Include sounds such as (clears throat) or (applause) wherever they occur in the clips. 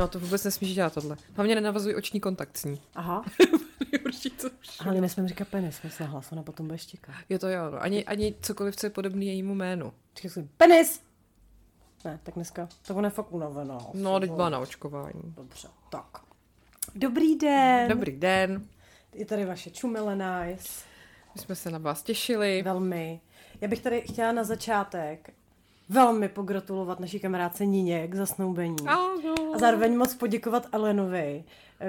No to vůbec nesmíš dělat tohle. Hlavně nenavazuj oční kontakt s ní. Aha, (laughs) Určitě ale my jsme říkat penis, jsme se hlas, ona potom bude štěkat. Je to jo, no. Ani, ani cokoliv, co je podobný jejímu jménu. Si, penis! Ne, tak dneska, tak ona je fakt unavená. No, teď byla na očkování. Dobře, tak. Dobrý den. Dobrý den, Je tady vaše čumele nice. my jsme se na vás těšili. Velmi. Já bych tady chtěla na začátek velmi pogratulovat naší kamarádce Nině k zasnoubení. Ano. A zároveň moc poděkovat Alenovi,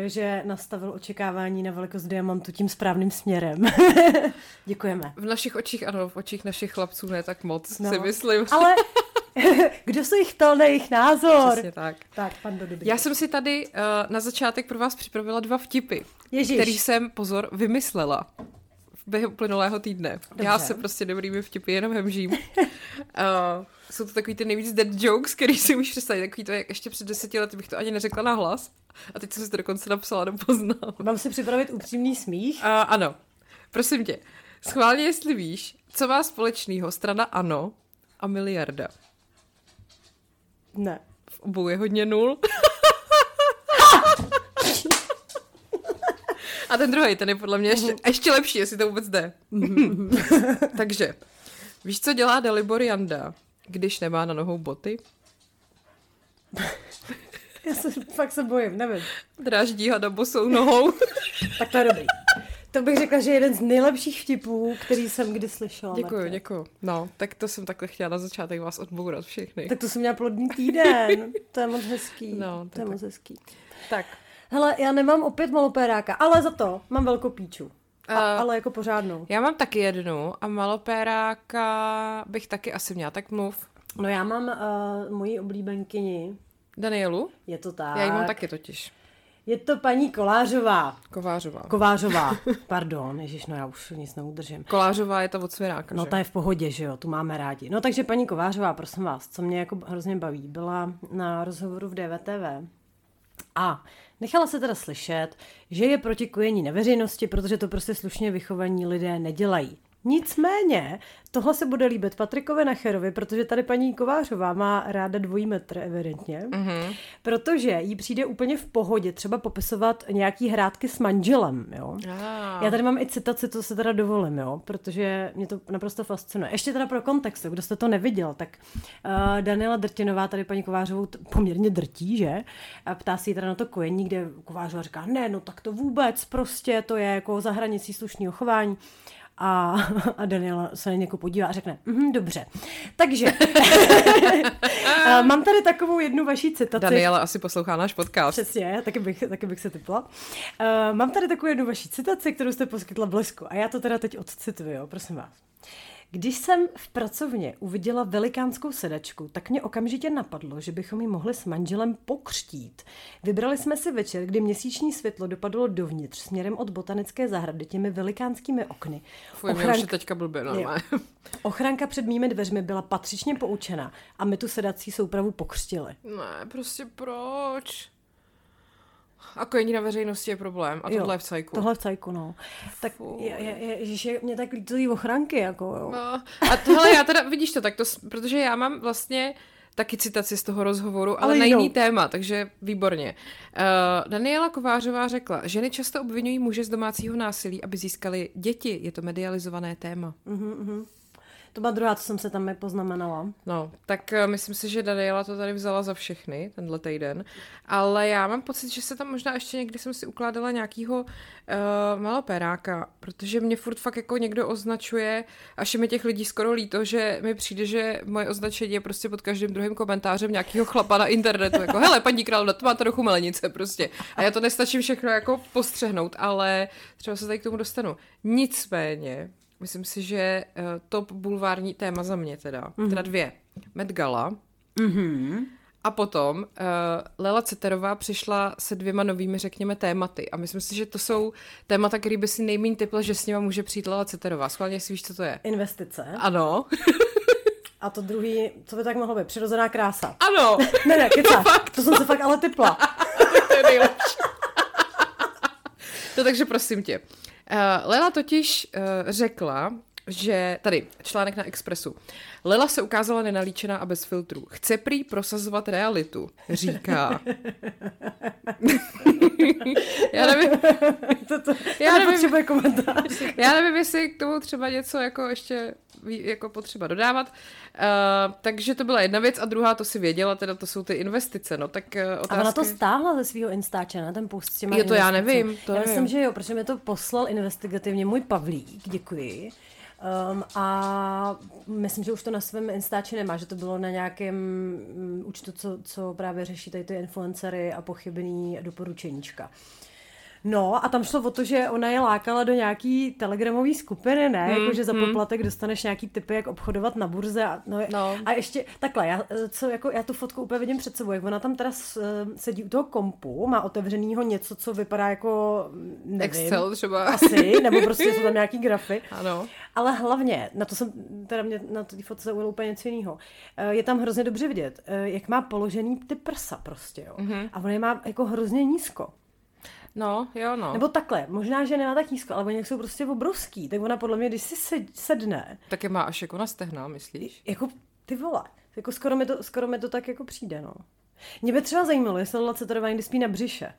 že nastavil očekávání na velikost diamantu tím správným směrem. (laughs) Děkujeme. V našich očích, ano, v očích našich chlapců ne tak moc, No. si myslím. Ale (laughs) (laughs) kdo se jich ptal na jejich názor? Přesně tak. Tak, pan. Já jsem si tady uh, na začátek pro vás připravila dva vtipy, Ježíš. který jsem, pozor, vymyslela během uplynulého týdne. Dobře. Já se prostě dobrými vtipy jenom hemžím. uh, jsou to takový ty nejvíc dead jokes, který si můžeš představit. Takový to, jak ještě před deseti lety bych to ani neřekla na hlas. A teď jsem si to dokonce napsala do poznám. Mám si připravit upřímný smích? Uh, ano, prosím tě. Schválně, jestli víš, co má společného strana ANO a miliarda. Ne. V obou je hodně nul. A ten druhý, ten je podle mě ještě, ještě lepší, jestli to vůbec jde. Takže, víš, co dělá Dalibor Janda, když nemá na nohou boty? (laughs) Já se fakt se bojím, nevím. Dráždí hada bosou nohou. (laughs) Tak to je dobrý. To bych řekla, že je jeden z nejlepších vtipů, který jsem kdy slyšela. Děkuji, děkuji. No, tak to jsem takhle chtěla na začátek vás odbourat všechny. Tak to jsem měla plodný týden. (laughs) To je moc hezký. No, to je tak- moc hezký. Tak, Hele, já nemám opět malopéráka, ale za to mám velkou píču. A, A- ale jako pořádnou. já mám taky jednu a malopéráka bych taky asi měla, tak mluv. No já mám uh, moji oblíbenkyni. Danielu? Je to tak. Já ji mám taky totiž. Je to paní Kolářová. Kovářová. Kovářová. (laughs) Pardon, ježiš, no já už nic neudržím. Kolářová je ta od Svěráka, No že? ta je v pohodě, že jo, tu máme rádi. No takže paní Kovářová, prosím vás, co mě jako hrozně baví, byla na rozhovoru v DVTV a nechala se teda slyšet, že je proti kojení na veřejnosti, protože to prostě slušně vychovaní lidé nedělají. Nicméně, tohle se bude líbit Patrikovi Nacherovi, protože tady paní Kovářová má ráda dvojí metr, evidentně, mm-hmm. protože jí přijde úplně v pohodě třeba popisovat nějaký hrátky s manželem, jo. Ah. Já tady mám i citaci, to se teda dovolím, jo, protože mě to naprosto fascinuje. Ještě teda pro kontext, kdo jste to neviděl, tak uh, Daniela Drtinová tady paní Kovářovou t- poměrně drtí, že? A ptá se jí teda na to kojení, kde Kovářová říká, ne, no tak to vůbec, prostě to je jako za hranicí slušného chování. A, (laughs) a Daniela se na někoho podívá a řekne, mhm, dobře. Takže, (laughs) mám tady takovou jednu vaší citaci. Daniela asi poslouchá náš podcast. Přesně, taky bych, taky bych se typla. Uh, mám tady takovou jednu vaši citaci, kterou jste poskytla blesku a já to teda teď odcituji, jo, prosím vás. Když jsem v pracovně uviděla velikánskou sedačku, tak mě okamžitě napadlo, že bychom ji mohli s manželem pokřtít. Vybrali jsme si večer, kdy měsíční světlo dopadlo dovnitř směrem od botanické zahrady těmi velikánskými okny. Fuj, mě už je teďka blbě. (laughs) Ochranka před mými dveřmi byla patřičně poučena a my tu sedací soupravu pokřtili. Ne, prostě proč? A kojení na veřejnosti je problém. A Jo, tohle je v cajku. Tohle v cajku, no. Tak je, je, je, ježiš, je mě tak líto jí ochranky, jako jo. No, a tohle já teda, vidíš to, tak to, protože já mám vlastně taky citaci z toho rozhovoru, ale, Ale na jiný téma, takže výborně. Uh, Daniela Kovářová řekla, ženy často obvinují muže z domácího násilí, aby získali děti. Je to medializované téma. To byla druhá, co jsem se tam poznamenala. No, tak eh, myslím si, že Daniela to tady vzala za všechny, tenhle týden. Ale já mám pocit, že se tam možná ještě někdy jsem si ukládala nějakýho uh, malopéráka, protože mě furt fakt jako někdo označuje, až je mi těch lidí skoro líto, že mi přijde, že moje označení je prostě pod každým druhým komentářem nějakého chlapa na internetu, jako hele, paní královna, to máte trochu melenice prostě. A já to nestačím všechno jako postřehnout, ale třeba se tady k tomu dostanu. Nicméně, myslím si, že uh, top bulvární téma za mě teda, mm-hmm. teda dvě. Met Gala Mhm. A potom uh, Lela Ceterová přišla se dvěma novými, řekněme, tématy. A myslím si, že to jsou témata, který by si nejméně typl, že s nima může přijít Lela Ceterová. Schválně si víš, co to je. Investice. Ano. A to druhý, co by tak mohlo být? Přirozená krása. Ano. Ne, ne, (laughs) keca. to jsem se fakt ale typla. (laughs) to je nejlepší. (laughs) no takže prosím tě. Uh, Lela totiž uh, řekla, že tady článek na Expressu. Lela se ukázala nenalíčená a bez filtrů. Chce prý prosazovat realitu, říká. (laughs) (laughs) já nevím. (laughs) to, to, já nevím, komentář. já nevím, jestli k tomu třeba něco jako ještě jako potřeba dodávat. Uh, takže to byla jedna věc a druhá, to si věděla, teda to jsou ty investice, no tak uh, otázky... A ona to stáhla ze svého Instače, na ten post s těma Jo, to já nevím. To já nevím. myslím, že jo, protože mi to poslal investigativně můj Pavlík, děkuji. Um, a myslím, že už to na svém Instači nemá, že to bylo na nějakém um, účtu, co, co právě řeší tady ty influencery a pochybný doporučeníčka. No a tam šlo o to, že ona je lákala do nějaký telegramové skupiny, ne? Hmm, jako, že za poplatek hmm. dostaneš nějaký typy, jak obchodovat na burze. A, no, no. a ještě takhle, já, co, jako, já tu fotku úplně vidím před sebou, jak ona tam teda sedí u toho kompu, má otevřenýho něco, co vypadá jako, nevím. Excel třeba. Asi, nebo prostě jsou tam (laughs) nějaký grafy. Ano. Ale hlavně, na to jsem, teda mě na té fotce zaujalo úplně něco jiného. Eh, je tam hrozně dobře vidět, eh, jak má položený ty prsa prostě, jo. Mm-hmm. A on je má jako hrozně nízko. No, jo, no. Nebo takhle, možná, že nemá tak nízko, ale oni jsou prostě obrovský, tak ona podle mě, když si sedne... Tak je má až jako na stehna, myslíš? Jako, ty vole, jako skoro mi to, skoro mi to tak jako přijde, no. Mě by třeba zajímalo, jestli Lace Ceterová někdy spí na břiše.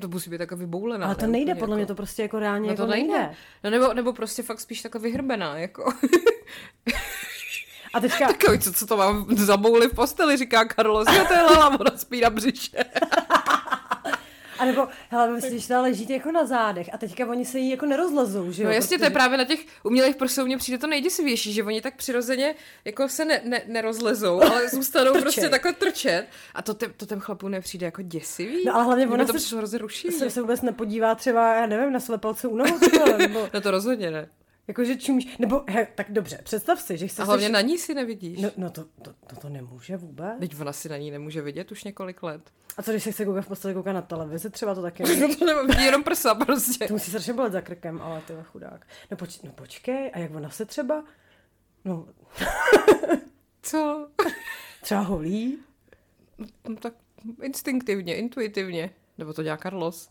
To musí být taková vyboulená. Ale to nejde, jako... podle mě to prostě jako reálně no to jako nejde. nejde. No nebo, nebo prostě fakt spíš taková vyhrbená, jako. A teďka... Takový, co, co to mám za bouli v posteli, říká Carlos, jo, to je Lala, ona spí na břiše. (laughs) A nebo, hele, myslíš, že leží jako na zádech a teďka oni se jí jako nerozlezou, že jo? No jasně, protože... to je právě na těch umělých prsou mně přijde to nejděsivější, že oni tak přirozeně jako se ne, ne, nerozlezou, ale (laughs) zůstanou prostě takhle trčet a to, te, to těm chlapům nepřijde jako děsivý. No ale hlavně ona to přišlo hrozně ruší. Se, se vůbec nepodívá třeba, já nevím, na své palce u nohou, (laughs) nebo... no to rozhodně ne. Jakože čumíš, nebo he, tak dobře, představ si, že chceš... A hlavně na ní si nevidíš. No, no to, to, to, to nemůže vůbec. Teď ona si na ní nemůže vidět už několik let. A co když se chce koukat v posteli, koukat na televizi, třeba to taky (laughs) No to vidí jenom prsa prostě. To musí strašně bolet za krkem, ale ty chudák. No, poč, no počkej, a jak ona se třeba... No... (laughs) co? (laughs) třeba holí? No, tak instinktivně, intuitivně. Nebo to dělá Carlos.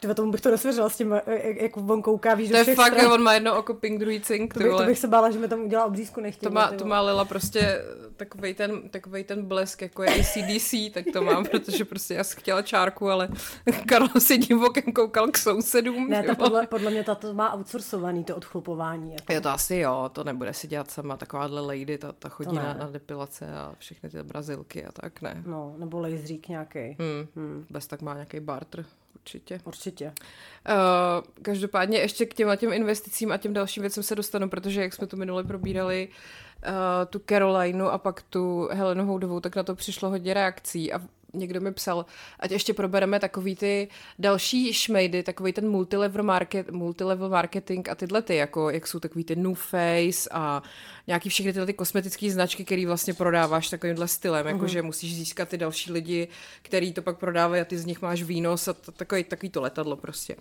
Tyba, tomu bych to nesvěřila s tím, jak, jak on kouká, víš, To je fakt, stran. on má jedno oko pink, druhý cink, to, bych, to bych se bála, že mi tam udělá obřízku nechtěně. To má, to má Lila prostě takovej ten, takovej ten blesk, jako je ACDC, tak to mám, (laughs) protože prostě já chtěla čárku, ale (laughs) Karlo si divokem koukal k sousedům. Ne, to podle, podle mě to má outsourcovaný, to odchlupování. Jako. Je to asi jo, to nebude si dělat sama takováhle lady, ta, ta chodí na, na depilace a všechny ty brazilky a tak, ne. No, nebo laserík nějaký. Hmm. Hmm. Bez tak má nějaký barter určitě. Určitě. Uh, každopádně ještě k těm, těm investicím a těm dalším věcem se dostanu, protože jak jsme tu minule probírali uh, tu Carolinu a pak tu Helenu Houdovou, tak na to přišlo hodně reakcí a někdo mi psal, ať ještě probereme takový ty další šmejdy, takový ten multilevel, market, multilevel marketing a tyhle ty, jako jak jsou takový ty New Face a nějaký všechny tyhle ty kosmetické značky, které vlastně prodáváš takovýmhle stylem, uh-huh. jakože musíš získat ty další lidi, který to pak prodávají a ty z nich máš výnos a to, takový, takový to letadlo prostě.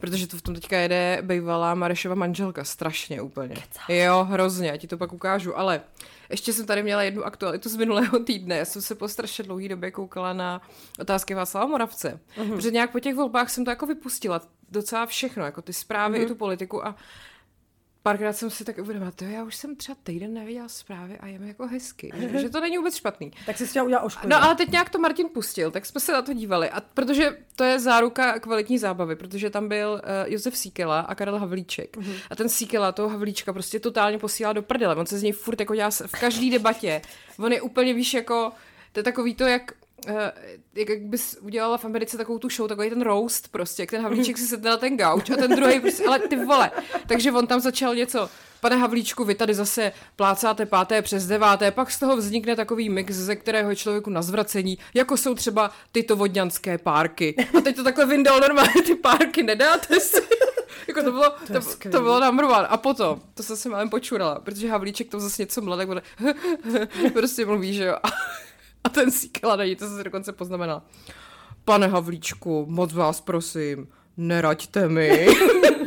Protože to v tom teďka jede bývalá Marešova manželka, strašně úplně. Kecáš. Jo, hrozně, já ti to pak ukážu, ale ještě jsem tady měla jednu aktualitu z minulého týdne. Já jsem se po strašně dlouhé době koukala na otázky Václava Moravce. Uh-huh. Protože nějak po těch volbách jsem to jako vypustila docela všechno, jako ty zprávy uh-huh. i tu politiku a párkrát jsem si tak uvědomila, to já už jsem třeba týden neviděla zprávy a je mi jako hezky, (laughs) že, to není vůbec špatný. Tak jsi chtěla udělat ošku. No ale teď nějak to Martin pustil, tak jsme se na to dívali. A protože to je záruka kvalitní zábavy, protože tam byl uh, Josef Síkela a Karel Havlíček. Uh-huh. A ten Síkela toho Havlíčka prostě totálně posílá do prdele. On se z něj furt jako dělá v každý debatě. On je úplně, víš, jako to je takový to, jak Uh, jak bys udělala v Americe takovou tu show, takový ten roast prostě, jak ten Havlíček si sedne na ten gauč a ten druhý prostě, ale ty vole. Takže on tam začal něco, pane Havlíčku, vy tady zase plácáte páté přes deváté, pak z toho vznikne takový mix, ze kterého je člověku na zvracení, jako jsou třeba tyto vodňanské párky. A teď to takhle vyndal normálně, ty párky nedáte si. (laughs) jako to bylo, to, to, to bylo number one. A potom, to jsem se málem počurala, protože Havlíček to zase něco mladé, (laughs) prostě mluví, že jo. A ten Síkela na ní, to si dokonce poznamenala. Pane Havlíčku, moc vás prosím, neraďte mi. (laughs)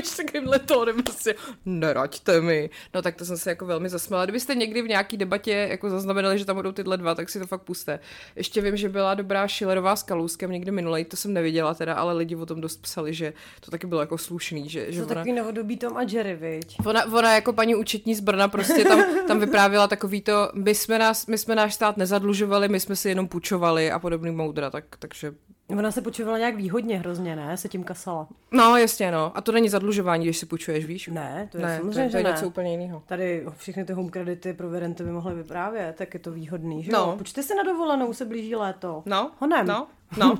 Ale víš, takovýmhle tónem prostě, neraďte mi. No tak to jsem se jako velmi zasmála. Kdybyste někdy v nějaký debatě jako zaznamenali, že tam budou tyhle dva, tak si to fakt puste. Ještě vím, že byla dobrá Schillerová s Kalouskem někdy minulej, to jsem neviděla teda, ale lidi o tom dost psali, že to taky bylo jako slušný. Že, že To ona, takový novodobý Tom a Jerry, viď? ona, ona, jako paní účetní z Brna prostě tam, tam vyprávěla takový to, my jsme, nás, my jsme náš stát nezadlužovali, my jsme si jenom půjčovali a podobný moudra, tak, takže Ona se počívala nějak výhodně hrozně, ne? Se tím kasala. No, jasně, no. A to není zadlužování, když si půjčuješ, víš? Ne, to je ne, samozřejmě, to, je- to je že ne. něco úplně jiného. Tady všechny ty home kredity pro renty by mohly vyprávět, tak je to výhodný, že No. jo? Počte si na dovolenou, se blíží léto. No, Honem. no, no.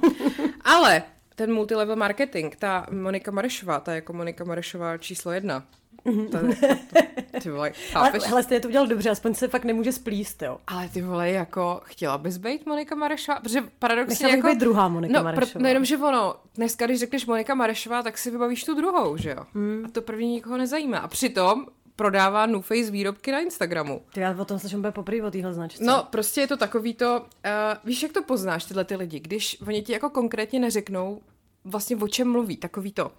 Ale ten multilevel marketing, ta Monika Marešová, ta je jako Monika Marešová číslo jedna. To, (laughs) to, ty vole, Ale, hele, jste to udělal dobře, aspoň se fakt nemůže splíst, jo. Ale ty vole, jako chtěla bys být Monika Marešová? Protože paradoxně jako... být druhá Monika no, Marešová. no jenom, že ono, dneska, když řekneš Monika Marešová, tak si vybavíš tu druhou, že jo? Hmm. A to první nikoho nezajímá. A přitom prodává Nuface výrobky na Instagramu. Ty já o tom slyším bude poprvé o téhle značce. No, prostě je to takový to, uh, víš, jak to poznáš, tyhle ty lidi, když oni ti jako konkrétně neřeknou vlastně o čem mluví, takový to.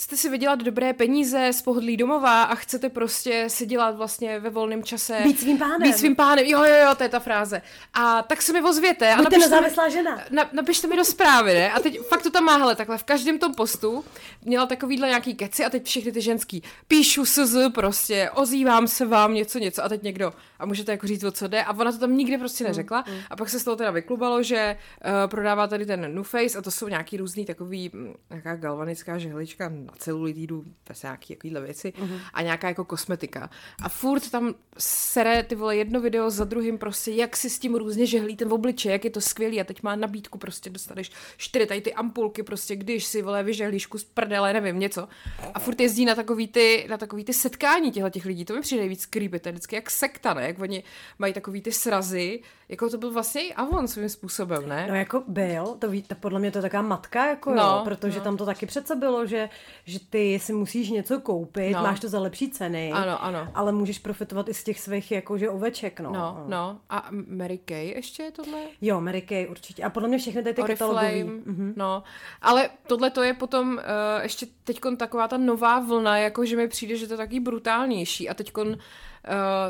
Chcete si vydělat dobré peníze z pohodlí domova a chcete prostě si dělat vlastně ve volném čase. Být svým pánem. Být svým pánem, jo, jo, jo, to je ta fráze. A tak se mi ozvěte. A Buďte napište mi- nezávislá žena. na, napište mi do zprávy, ne? A teď fakt to tam má, hele, takhle v každém tom postu měla takovýhle nějaký keci a teď všechny ty ženský píšu SZ prostě, ozývám se vám něco, něco a teď někdo a můžete jako říct, o co jde a ona to tam nikdy prostě neřekla a pak se z toho teda vyklubalo, že uh, prodává tady ten Nuface a to jsou nějaký různý takový, mm, nějaká galvanická žehlička na celulitidu, prostě nějaký takovýhle věci a nějaká jako kosmetika. A furt tam sere ty vole jedno video za druhým prostě, jak si s tím různě žehlí ten obličej, jak je to skvělý a teď má nabídku, prostě dostaneš čtyři tady ty ampulky, prostě když si vole vyžehlíš kus prdele, nevím, něco. A furt jezdí na takový ty, na takový ty setkání těchto těch lidí, to mi přijde víc creepy, to je vždycky jak sekta, ne? Jak oni mají takový ty srazy, jako to byl vlastně i Avon svým způsobem, ne? No jako byl, to, ví, to podle mě to je taková matka, jako No, jo, protože no. tam to taky přece bylo, že, že ty si musíš něco koupit, No. máš to za lepší ceny, Ano, ano. ale můžeš profitovat i z těch svých jakože oveček, no. No, no. A Mary Kay ještě je tohle? Jo, Mary Kay určitě. A podle mě všechny tady ty katalogový. Oriflame, mm-hmm. no. Ale tohle to je potom uh, ještě teď taková ta nová vlna, jako že mi přijde, že to je taky brutálnější a teď uh,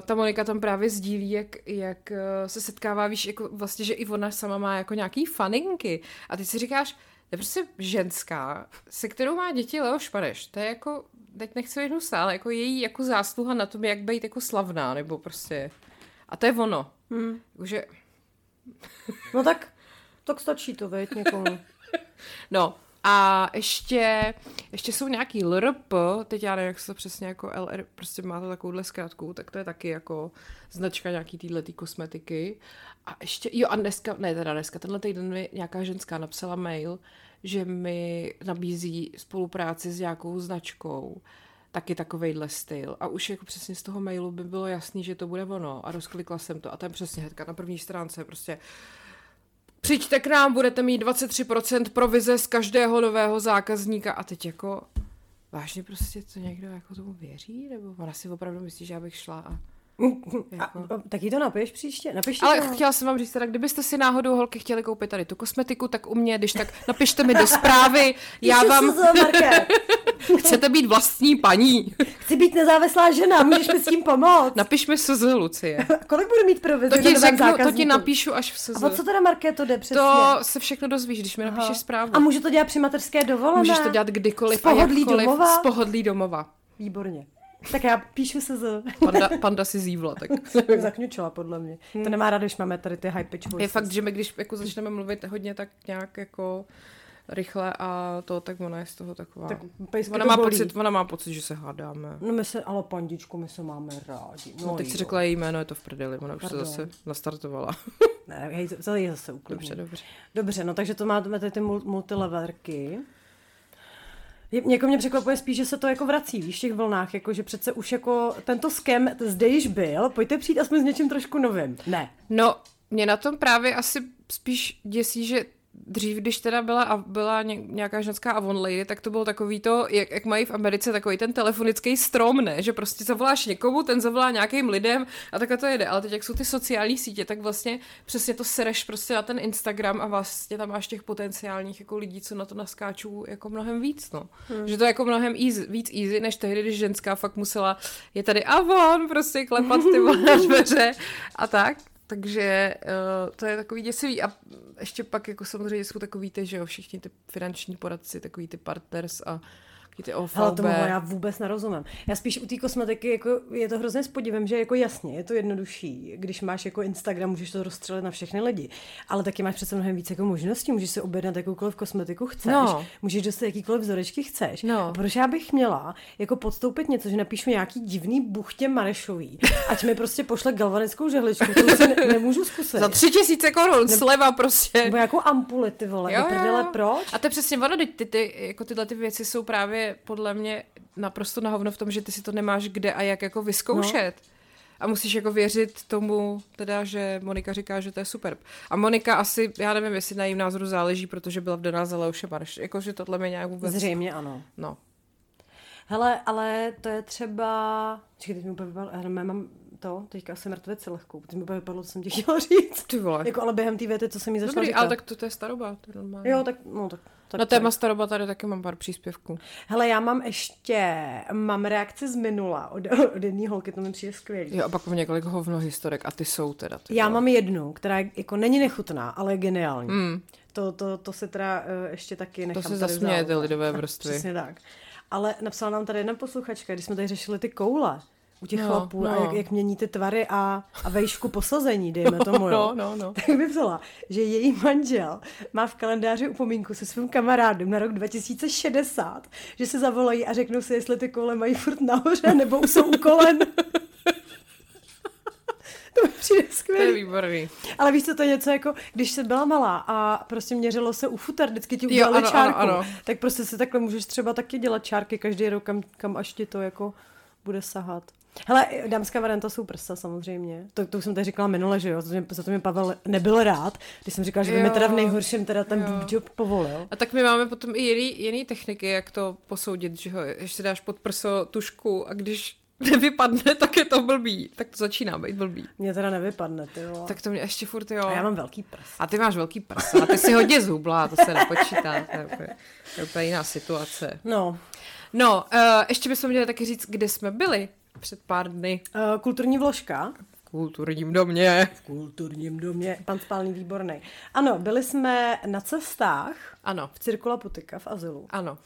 ta Monika tam právě sdílí, jak, jak uh, se setkává, víš, jako vlastně, že i ona sama má jako nějaký faninky a ty si říkáš, je prostě ženská, se kterou má děti Leo Španeš. To je jako, teď nechci být hustá, ale jako její jako zásluha na tom, jak být jako slavná, nebo prostě... A to je ono. Hmm. Že (laughs) No tak, tak stačí to, veď, někomu. (laughs) No a ještě, ještě jsou nějaký LRP, teď já nevím, jak se to přesně jako LR, prostě má to takovouhle zkrátku, tak to je taky jako značka nějaký týhle tý kosmetiky. A ještě, jo a dneska, ne teda dneska, tenhle týden mi nějaká ženská napsala mail, že mi nabízí spolupráci s nějakou značkou, taky takovejhle styl. A už jako přesně z toho mailu by bylo jasný, že to bude ono. A rozklikla jsem to a tam přesně hnedka na první stránce prostě přijďte k nám, budete mít 23% provize z každého nového zákazníka a teď jako vážně prostě to někdo jako tomu věří? Nebo ona si opravdu myslí, že já bych šla a... Jako... A, tak jí to napiš příště, napiš Ale to. chtěla jsem vám říct, teda, kdybyste si náhodou holky chtěli koupit tady tu kosmetiku, tak u mě, když tak napište mi do zprávy, (laughs) já vám (laughs) chcete být vlastní paní. Chci být nezávislá žena, můžeš mi s tím pomoct. Napiš mi SZ, Lucie. (laughs) A kolik budu mít provizi To ti, řeknu, to ti napíšu až v SZ. A co teda Marké to jde přesně? To se všechno dozvíš, když mi Aha. napíšeš zprávu. A můžu to dělat při mateřské dovolené? Můžeš to dělat kdykoliv Z pohodlí a jakkoliv. domova? Z pohodlí domova. Výborně. Tak já píšu se z... Panda, panda si zívla, tak (laughs) Zakňučila, podle mě. To nemá ráda, když máme tady ty high pitch je voices. fakt, že my když jako začneme mluvit hodně tak nějak jako rychle a to, tak ona je z toho taková. Tak ona to má, bolí. pocit, ona má pocit, že se hádáme. No my se, ale pandičku, my se máme rádi. No, No, teď jo. si řekla její jméno, je to v prdeli, ona už Pardon. se zase nastartovala. Ne, hej, to je zase uklidně. dobře, dobře. Dobře, no takže to máme tady ty mul- multileverky. Něko mě překvapuje spíš, že se to jako vrací, víš, v těch vlnách, jako že přece už jako tento skem zde již byl, pojďte přijít aspoň s něčím trošku novým. Ne. No, mě na tom právě asi spíš děsí, že dřív, když teda byla, a byla nějaká ženská Avon Lady, tak to bylo takový to, jak, jak mají v Americe takový ten telefonický strom, ne? Že prostě zavoláš někomu, ten zavolá nějakým lidem a takhle to jede. Ale teď, jak jsou ty sociální sítě, tak vlastně přesně to sereš prostě na ten Instagram a vlastně tam máš těch potenciálních jako lidí, co na to naskáčou jako mnohem víc, no. Hmm. Že to je jako mnohem easy, víc easy, než tehdy, když ženská fakt musela, je tady Avon, prostě klepat ty (laughs) na dveře a tak. Takže uh, to je takový děsivý. A ještě pak jako samozřejmě jsou takový ty, že jo, všichni ty finanční poradci, takový ty partners a ty OVB. Ale tomu já vůbec nerozumím. Já spíš u té kosmetiky jako je to hrozně s podivem, že jako jasně, je to jednodušší. Když máš jako Instagram, můžeš to rozstřelit na všechny lidi. Ale taky máš přece mnohem víc jako možností. Můžeš si objednat jakoukoliv kosmetiku chceš. No. Můžeš dostat jakýkoliv vzorečky chceš. No. A proč já bych měla jako podstoupit něco, že napíšu nějaký divný buchtě Marešový, ať mi prostě pošle galvanickou žehličku, kterou si ne- nemůžu zkusit. Za tři tisíce korun, sleva prostě. Nebo jako ampule, ty vole, jo, jo, proč? A to je přesně ono, ty, ty, ty, jako tyhle ty věci jsou právě podle mě naprosto na hovno v tom, že ty si to nemáš kde a jak jako vyzkoušet. No. A musíš jako věřit tomu, teda, že Monika říká, že to je super. A Monika asi, já nevím, jestli na jejím názoru záleží, protože byla vdaná za Leoše Marš. Jakože tohle mě nějak vůbec... Zřejmě ano. No. Hele, ale to je třeba... Čekaj, teď mi úplně mám to, teďka asi mrtveci lehkou, protože mi vypadlo, co jsem ti chtěla říct. Ty vole. Jako ale během té věty, co jsem mi začala Dobrý, říkat. ale tak to, to je staroba, to je normálně. Jo, tak, no tak tak Na téma staroba tady taky mám pár příspěvků. Hele, já mám ještě, mám reakci z minula od, (laughs) od jedné holky, to mi přijde skvělý. Jo, a pak mám několik hovno historek a ty jsou teda. Ty já mám jednu, která je, jako není nechutná, ale je geniální. Mm. To, to, to se teda uh, ještě taky nechám To se zasměje ty lidové (laughs) vrstvy. Přesně tak. Ale napsala nám tady jedna posluchačka, když jsme tady řešili ty koule, u těch no, chlapů no. a jak, jak mění ty tvary a, a vejšku posazení, dejme tomu, (laughs) jo. No, no, no. Tak by vzala, že její manžel má v kalendáři upomínku se svým kamarádem na rok 2060, že se zavolají a řeknou si, jestli ty koule mají furt nahoře nebo jsou u kolen. (laughs) to mi přijde skvělé. To je výborný. Ale víš co, to je něco jako, když jsi byla malá a prostě měřilo se u futer, vždycky ti udělali čárku, ano, ano. tak prostě si takhle můžeš třeba taky dělat čárky každý rok, kam, kam až ti to jako bude sahat. Hele, dámská varianta jsou prsa samozřejmě. To, to už jsem tady říkala minule, že jo, za to mi Pavel nebyl rád, když jsem říkala, že by mi teda v nejhorším teda ten job povolil. A tak my máme potom i jiný, jiný techniky, jak to posoudit, že ho, ještě dáš pod prso tušku a když (laughs) nevypadne, tak je to blbý. Tak to začíná být blbý. Mně teda nevypadne, ty jo. Tak to mě ještě furt, jo. A já mám velký prs. A ty máš velký prs. A ty si hodně zhubla, to se nepočítá. To je úplně, to je úplně jiná situace. No. No, uh, ještě bychom měli taky říct, kde jsme byli před pár dny. Uh, kulturní vložka. V kulturním domě. V kulturním domě. Pan Spálný výborný. Ano, byli jsme na cestách. Ano. V Cirkula Putika v Azylu. Ano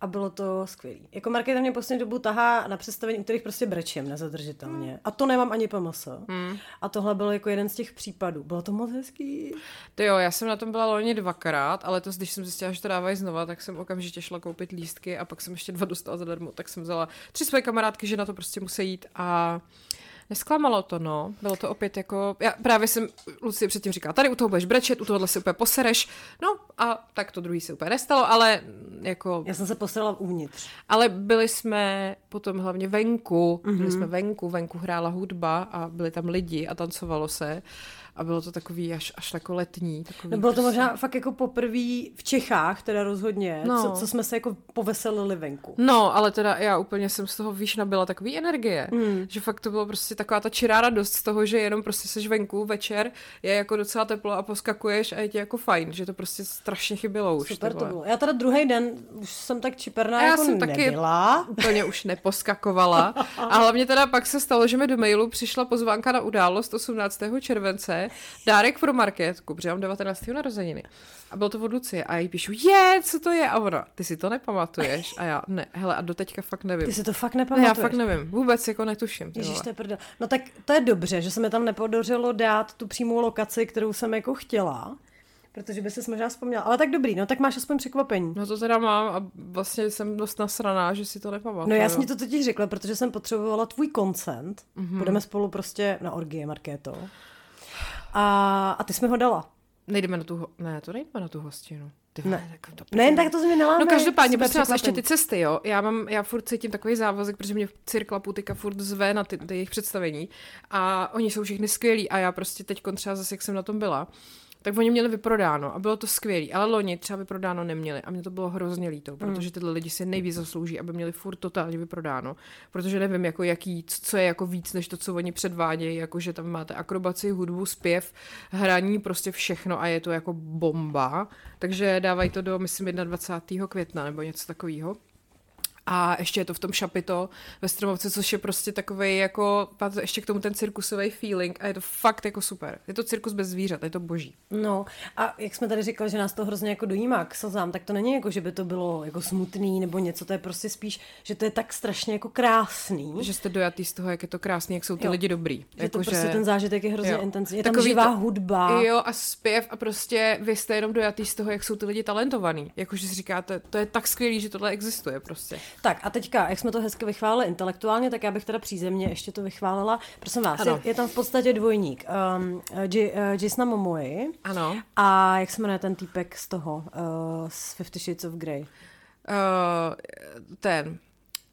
a bylo to skvělé. Jako Markéta mě poslední dobu tahá na představení, u kterých prostě brečím nezadržitelně. Hmm. A to nemám ani PMS. Hmm. A tohle byl jako jeden z těch případů. Bylo to moc hezký. To jo, já jsem na tom byla loni dvakrát, ale to, když jsem zjistila, že to dávají znova, tak jsem okamžitě šla koupit lístky a pak jsem ještě dva dostala zadarmo, tak jsem vzala tři své kamarádky, že na to prostě musí jít a Nesklamalo to, no. Bylo to opět jako, já právě jsem Luci předtím říkala, tady u toho budeš brečet, u tohohle si úplně posereš, no a tak to druhý se úplně nestalo, ale jako... Já jsem se poserala uvnitř. Ale byli jsme potom hlavně venku, mm-hmm. byli mhm. jsme venku, venku hrála hudba a byli tam lidi a tancovalo se a bylo to takový až, až jako letní. Takový bylo to prostě... možná fakt jako poprvé v Čechách, teda rozhodně, no. co, co jsme se jako poveselili venku. No, ale teda já úplně jsem z toho výš nabila takový energie, mm. že fakt to bylo prostě taková ta čirá radost z toho, že jenom prostě seš venku večer, je jako docela teplo a poskakuješ a je ti jako fajn, že to prostě strašně chybilo už. Super to bylo. Já teda druhý den už jsem tak čiperná já jako jsem taky nebyla. úplně už neposkakovala a hlavně teda pak se stalo, že mi do mailu přišla pozvánka na událost 18. července dárek pro marketku, protože mám 19. narozeniny. A bylo to od Lucie a já jí píšu, je, co to je? A ona, ty si to nepamatuješ? A já, ne, hele, a doteďka fakt nevím. Ty si to fakt nepamatuješ? Ne, já fakt nevím, vůbec jako netuším. Ježíš, to je prdel. No tak to je dobře, že se mi tam nepodařilo dát tu přímou lokaci, kterou jsem jako chtěla. Protože by se možná vzpomněla. Ale tak dobrý, no tak máš aspoň překvapení. No to teda mám a vlastně jsem dost nasraná, že si to nepamatuju. No já jsem to totiž řekla, protože jsem potřebovala tvůj koncent. Mm-hmm. Budeme spolu prostě na orgie, Markéto. A, a ty jsme ho dala. Nejdeme na tu, ne, to nejdeme na tu hostinu. Ty ne, tak to ne, tak to neláme. No každopádně, prosím nás ještě ty cesty, jo. Já mám, já furt cítím takový závazek, protože mě Cirkla Putika furt zve na ty, ty jejich představení a oni jsou všichni skvělí a já prostě teď třeba zase, jak jsem na tom byla, tak oni měli vyprodáno a bylo to skvělé. Ale loni třeba vyprodáno neměli a mě to bylo hrozně líto, protože tyhle lidi si nejvíc zaslouží, aby měli furt totálně vyprodáno, protože nevím, jako jaký, co je jako víc, než to, co oni předvádějí, jako že tam máte akrobaci, hudbu, zpěv, hraní, prostě všechno a je to jako bomba. Takže dávají to do, myslím, 21. května nebo něco takového. A ještě je to v tom šapito ve Stromovce, což je prostě takový jako, ještě k tomu ten cirkusový feeling a je to fakt jako super. Je to cirkus bez zvířat, je to boží. No a jak jsme tady říkali, že nás to hrozně jako dojímá k slzám, tak to není jako, že by to bylo jako smutný nebo něco, to je prostě spíš, že to je tak strašně jako krásný. Že jste dojatý z toho, jak je to krásný, jak jsou ty jo. lidi dobrý. Že jako, to prostě že... ten zážitek je hrozně intenzivní. Je tam Takový živá to... hudba. Jo a zpěv a prostě vy jste jenom dojatý z toho, jak jsou ty lidi talentovaný. Jakože si říkáte, to je tak skvělý, že tohle existuje prostě. Tak a teďka, jak jsme to hezky vychválili intelektuálně, tak já bych teda přízemně ještě to vychválila. Prosím vás, je, je, tam v podstatě dvojník. Um, J, uh, Jasona Momoy. Ano. A jak se jmenuje ten týpek z toho, uh, z Fifty Shades of Grey? Uh, ten.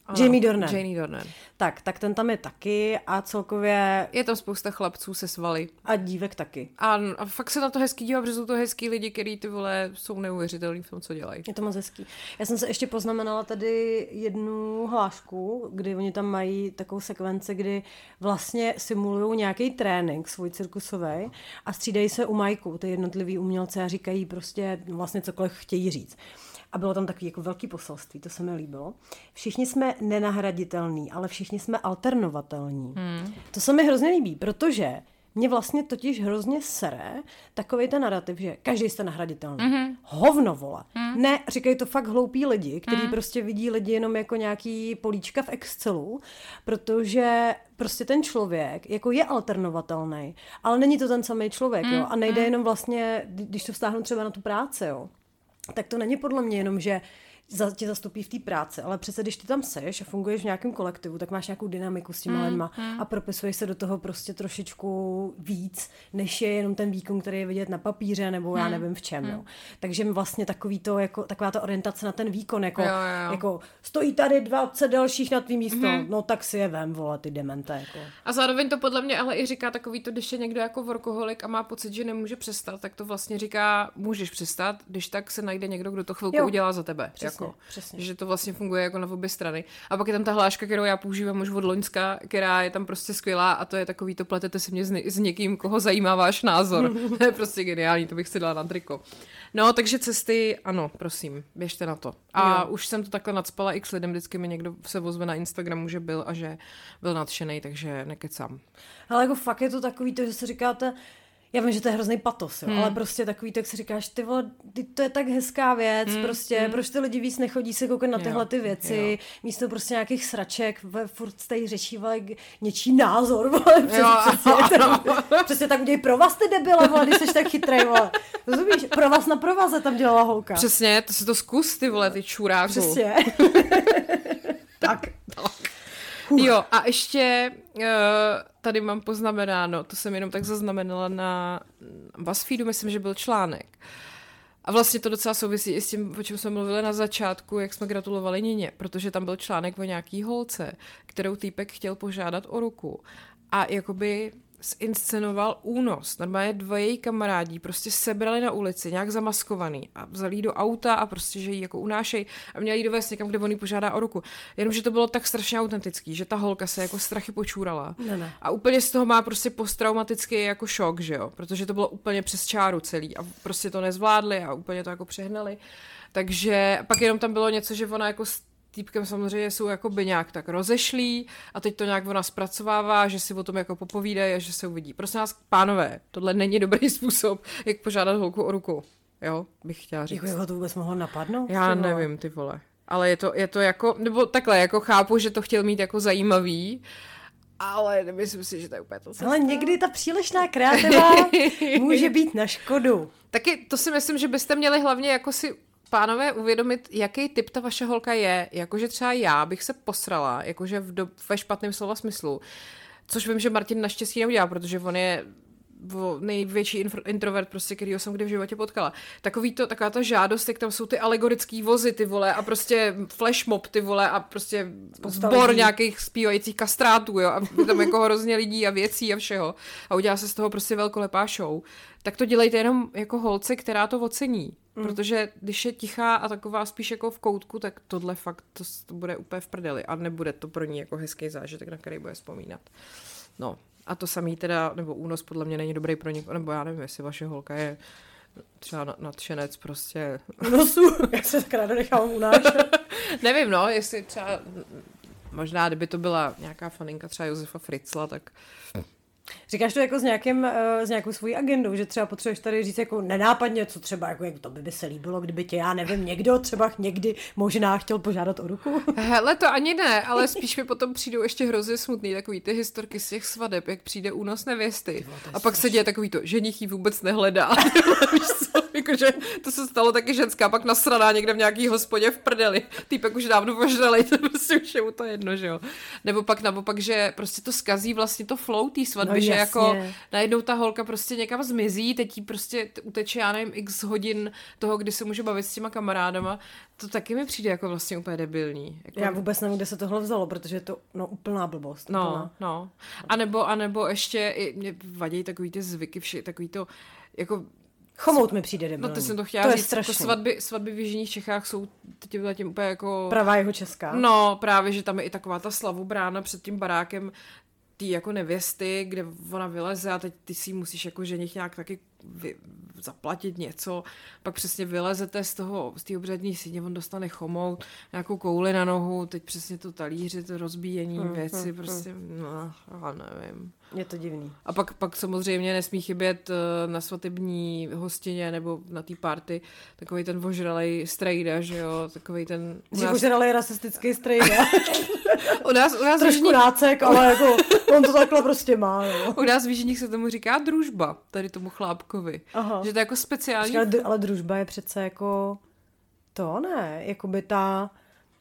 Ano, Jamie Dornan. Jamie Dornan. Tak, tak ten tam je taky a celkově... Je tam spousta chlapců se svaly. A dívek taky. A, a fakt se na to hezký dívá, protože jsou to hezký lidi, kteří ty vole jsou neuvěřitelní v tom, co dělají. Je to moc hezký. Já jsem se ještě poznamenala tady jednu hlášku, kdy oni tam mají takovou sekvence, kdy vlastně simulují nějaký trénink svůj cirkusový a střídají se u majku, ty jednotlivý umělce a říkají prostě vlastně cokoliv chtějí říct. A bylo tam takový jako velký poselství, to se mi líbilo. Všichni jsme nenahraditelní, ale všichni jsme alternovatelní. Hmm. To se mi hrozně líbí, protože mě vlastně totiž hrozně sere takový ten narrativ, že každý jste nahraditelný. Mm-hmm. Hovno, vole. Mm. Ne, říkají to fakt hloupí lidi, kteří mm. prostě vidí lidi jenom jako nějaký políčka v Excelu, protože prostě ten člověk jako je alternovatelný, ale není to ten samý člověk, mm. jo. A nejde mm. jenom vlastně, když to vztáhnu třeba na tu práci, jo tak to není podle mě jenom, že za, tě zastupí v té práci, ale přece když ty tam seš a funguješ v nějakém kolektivu, tak máš nějakou dynamiku s těma mm, lidma mm. a propisuješ se do toho prostě trošičku víc, než je jenom ten výkon, který je vidět na papíře nebo mm, já nevím v čem. Mm. Jo. Takže vlastně takový to, jako, taková ta orientace na ten výkon, jako, jo, jo. jako stojí tady 20 dalších na tvý místo, mm. no tak si je vem, vole, ty demente. Jako. A zároveň to podle mě ale i říká takový to, když je někdo jako workoholik a má pocit, že nemůže přestat, tak to vlastně říká, můžeš přestat, když tak se najde někdo, kdo to chvilku jo. udělá za tebe. Přesně. Jako jako, přesně. že to vlastně funguje jako na obě strany. A pak je tam ta hláška, kterou já používám už od Loňska, která je tam prostě skvělá a to je takový, to pletete si mě s, s někým, koho zajímá váš názor. (laughs) to je prostě geniální, to bych si dala na triko. No, takže cesty, ano, prosím, běžte na to. A jo. už jsem to takhle nadspala x lidem, vždycky mi někdo se vozve na Instagramu, že byl a že byl nadšený, takže nekecám. Ale jako fakt je to takový to, že si říkáte, já vím, že to je hrozný patos, jo, hmm. ale prostě takový, tak si říkáš, ty vole, ty, to je tak hezká věc, hmm. prostě, hmm. proč ty lidi víc nechodí se koukat na tyhle ty věci, jo. místo prostě nějakých sraček, furt tady řeší, vole, něčí názor, vole, přes, (laughs) přesně, tam, přesně tak udělej pro vás ty debile, vole, když jsi tak chytrý, vole. Rozumíš? Pro vás na provaze tam dělala holka. Přesně, to si to zkus, ty vole, ty čuráku. Přesně. (laughs) tak. tak. Jo, a ještě uh, tady mám poznamenáno, to jsem jenom tak zaznamenala na BuzzFeedu, myslím, že byl článek. A vlastně to docela souvisí i s tím, o čem jsme mluvili na začátku, jak jsme gratulovali Nině, protože tam byl článek o nějaký holce, kterou týpek chtěl požádat o ruku. A jakoby zinscenoval únos. Normálně dva její kamarádí prostě sebrali na ulici, nějak zamaskovaný a vzali do auta a prostě, že ji jako unášej a měli jí dovést někam, kde on požádá o ruku. Jenomže to bylo tak strašně autentický, že ta holka se jako strachy počůrala. Ne, ne. A úplně z toho má prostě posttraumatický jako šok, že jo, protože to bylo úplně přes čáru celý a prostě to nezvládli a úplně to jako přehnali. Takže pak jenom tam bylo něco, že ona jako týpkem samozřejmě jsou jako by nějak tak rozešlí a teď to nějak ona zpracovává, že si o tom jako popovídají a že se uvidí. Prosím vás, pánové, tohle není dobrý (laughs) způsob, jak požádat holku o ruku. Jo, bych chtěla říct. Jako to vůbec mohlo napadnout? Já nevím, ty vole. Ale je to, je to jako, nebo takhle, jako chápu, že to chtěl mít jako zajímavý, ale nemyslím si, že to je úplně to Ale někdy ta přílišná kreativa (laughs) může být na škodu. Taky to si myslím, že byste měli hlavně jako si pánové uvědomit, jaký typ ta vaše holka je. Jakože třeba já bych se posrala, jakože v do, ve špatném slova smyslu. Což vím, že Martin naštěstí neudělá, protože on je největší introvert, prostě, kterýho jsem kdy v životě potkala. Takový to, taková ta žádost, jak tam jsou ty alegorický vozy, ty vole, a prostě flash mob, ty vole, a prostě lidí. nějakých zpívajících kastrátů, jo, a tam jako hrozně lidí a věcí a všeho. A udělá se z toho prostě velkolepá show. Tak to dělejte jenom jako holce, která to ocení. Mm. Protože když je tichá a taková spíš jako v koutku, tak tohle fakt to, to bude úplně v prdeli a nebude to pro ní jako hezký zážitek, na který bude vzpomínat. No a to samý teda, nebo únos podle mě není dobrý pro někoho, nebo já nevím, jestli vaše holka je třeba na- nadšenec prostě. Nosu, (laughs) jak se tak ráda nechám unášet. (laughs) nevím, no, jestli třeba, možná kdyby to byla nějaká faninka třeba Josefa Fritzla, tak Říkáš to jako s, nějakým, eh, s nějakou svojí agendou, že třeba potřebuješ tady říct jako nenápadně, co třeba, jako, jak to by, by se líbilo, kdyby tě, já nevím, někdo třeba někdy možná chtěl požádat o ruku. (laughs) Hele, to ani ne, ale spíš mi potom přijdou ještě hrozně smutný takový ty historky z těch svadeb, jak přijde únos nevěsty. A pak se děje takový to, ženich ji vůbec nehledá. (laughs) (laughs) (laughs) Jakože to se stalo taky ženská, pak nasraná někde v nějaký hospodě v prdeli. Týpek už dávno ožralej, (laughs) to prostě už je mu to jedno, že jo. Nebo pak naopak, že prostě to skazí vlastně to flow té svatby, No že jasně. jako najednou ta holka prostě někam zmizí, teď jí prostě uteče, já nevím, x hodin toho, kdy se může bavit s těma kamarádama. To taky mi přijde jako vlastně úplně debilní. Jako... Já vůbec nevím, kde se tohle vzalo, protože je to no, úplná blbost. No, Úplná. no. A nebo, a nebo ještě i mě vadí takový ty zvyky, vši, takový to, jako, Chomout mi přijde no debilní. to jsem to chtěla to je říct, jako strašný. svatby, svatby v jižních Čechách jsou tím zatím úplně jako... Pravá jeho česká. No, právě, že tam je i taková ta slavobrána před tím barákem tý jako nevěsty, kde ona vyleze a teď ty si musíš jako ženich nějak taky vy, zaplatit něco, pak přesně vylezete z toho, z té obřadní síně, on dostane chomout, nějakou kouli na nohu, teď přesně to talíři, to rozbíjení Hmm, věci, hmm, prostě, no, já nevím. Je to divný. A pak, pak samozřejmě nesmí chybět eh, na svatební hostině nebo na té party takový ten ožralej strejda, že jo, takový ten... U nás, dali rasistický strejda. (laughs) u nás, u nás, Trošku Jižních, nácek, ale jako on to takhle prostě má. No. u nás v Jižních se tomu říká družba, tady tomu chlápkovi. Aha. Že to je jako speciální... Počkej, Ale, dru- ale družba je přece jako to ne, jakoby ta,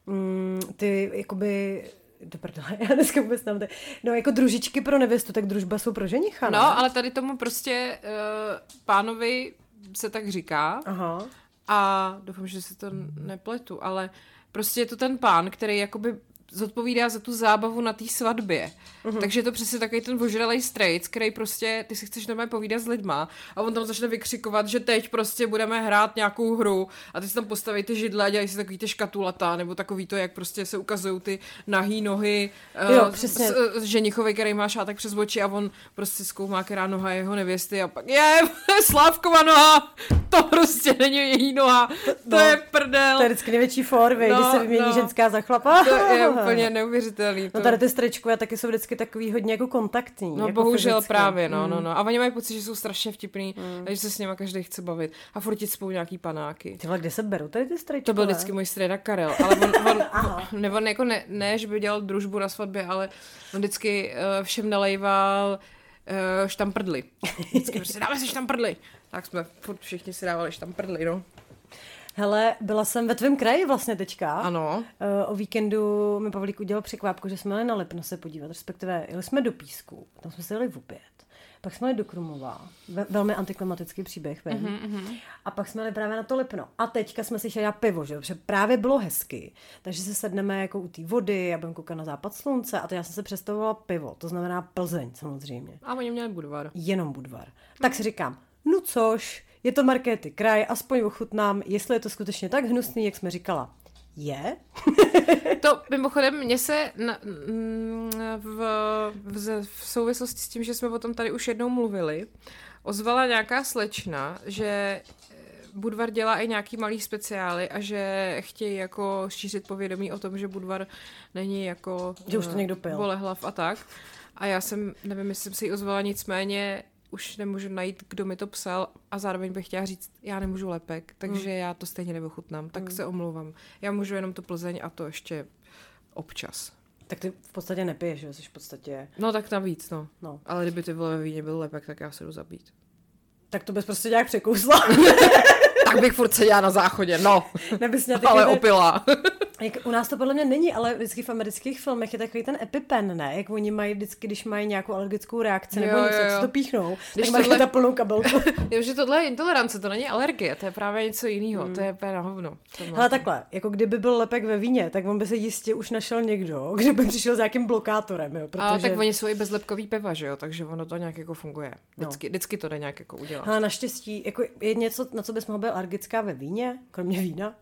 mm, ty, jakoby, do prdele, (laughs) já dneska vůbec nevím, no jako družičky pro nevěstu, tak družba jsou pro ženicha, ne? No, ale tady tomu prostě uh, pánovi se tak říká Aha. a doufám, že si to nepletu, ale prostě je to ten pán, který jakoby zodpovídá za tu zábavu na té svatbě. Uh-huh. Takže je to přesně takový ten ožralej strejc, který prostě, ty si chceš normálně povídat s lidma a on tam začne vykřikovat, že teď prostě budeme hrát nějakou hru a ty si tam postaví ty židle a dělají si takový ty škatulata, nebo takový to, jak prostě se ukazují ty nahý nohy Jo, eh, přesně. s, s ženichovi, který má šátek přes oči a on prostě zkoumá, která noha je jeho nevěsty a pak je, (laughs) Slávkova noha, to prostě není její noha, to No, je prdel. To je vždycky největší for, No, když se vymění no. ženská za chlapa. To je (laughs) úplně neuvěřitelný. To. No tady ty stričkové taky jsou vždycky takový hodně jako kontaktní. No jako bohužel fyzicky. právě, no, Mm. no, no. A oni mají pocit, že jsou strašně vtipný, mm. že se s nimi každý chce bavit. A furt ti spou nějaký panáky. Ty vole, kde se berou tady ty stričkové? To byl vždycky můj strejda Karel, ale on, on, (laughs) nebo on jako ne, ne, že by dělal družbu na svatbě, ale on vždycky uh, všem nalejval uh, štamprdly. Vždycky prostě dáme si štamprdly. Tak jsme furt všichni si dávali štamprdly, no. Hele, byla jsem ve tvém kraji vlastně teďka. Ano. Eh, O víkendu mi Pavlík udělal překvápku, že jsme jeli na Lipno se podívat, respektive jeli jsme do Písku, tam jsme se jeli v oběd. Pak jsme jeli do Krumlova, ve, velmi antiklimatický příběh, vím. Mm-hmm. A pak jsme jeli právě na to Lipno. A teďka jsme si šli na pivo, že protože právě bylo hezky. Takže se sedneme jako u té vody a budeme koukat na západ slunce a to já jsem se představovala pivo, to znamená Plzeň samozřejmě. A oni měli Budvar. Jenom Budvar. Tak si říkám, no což, je to Markéty kraj, aspoň ochutnám, jestli je to skutečně tak hnusný, jak jsme říkala. Je? (laughs) To mimochodem mně se na, mm, v, v, v souvislosti s tím, že jsme o tom tady už jednou mluvili, ozvala nějaká slečna, že eh, Budvar dělá i nějaký malý speciály a že chtějí jako šířit povědomí o tom, že Budvar není jako Že už to eh, někdo pil. bolehlav a tak. A já jsem, nevím, jestli jsem si ji ozvala, nicméně už nemůžu najít, kdo mi to psal a zároveň bych chtěla říct, já nemůžu lepek, takže Hmm. já to stejně neochutnám, tak se omlouvám. Já můžu jenom to Plzeň a to ještě občas. Tak ty v podstatě nepiješ, že jsi v podstatě, No tak navíc, no. no. Ale kdyby ty vole ve víně byl lepek, tak já se jdu zabít. Tak to bys prostě nějak překousla. (laughs) tak bych furt seděla na záchodě, no. Nebys měla Ale opila. Jak u nás to podle mě není, ale vždycky v amerických filmech je takový ten epipen, ne? Jak oni mají vždycky, když mají nějakou alergickou reakci nebo Jo, něco, jo, jak to píchnou, Když tak mají tohle- na plnou kabelku. (laughs) Jo, že tohle je intolerance, to není alergie, to je právě něco jiného, to je úplně na hovno. Ale takhle, jako kdyby byl lepek ve víně, tak on by se jistě už našel někdo, (laughs) kdo by přišel s nějakým blokátorem, jo, protože... Ale tak oni jsou i bezlepkový piva, že jo, takže ono to nějak jako funguje. Vždycky, vždycky to jde nějak jako udělat. Ale naštěstí, jako je něco, na co bys mohla být alergická ve víně, kromě vína,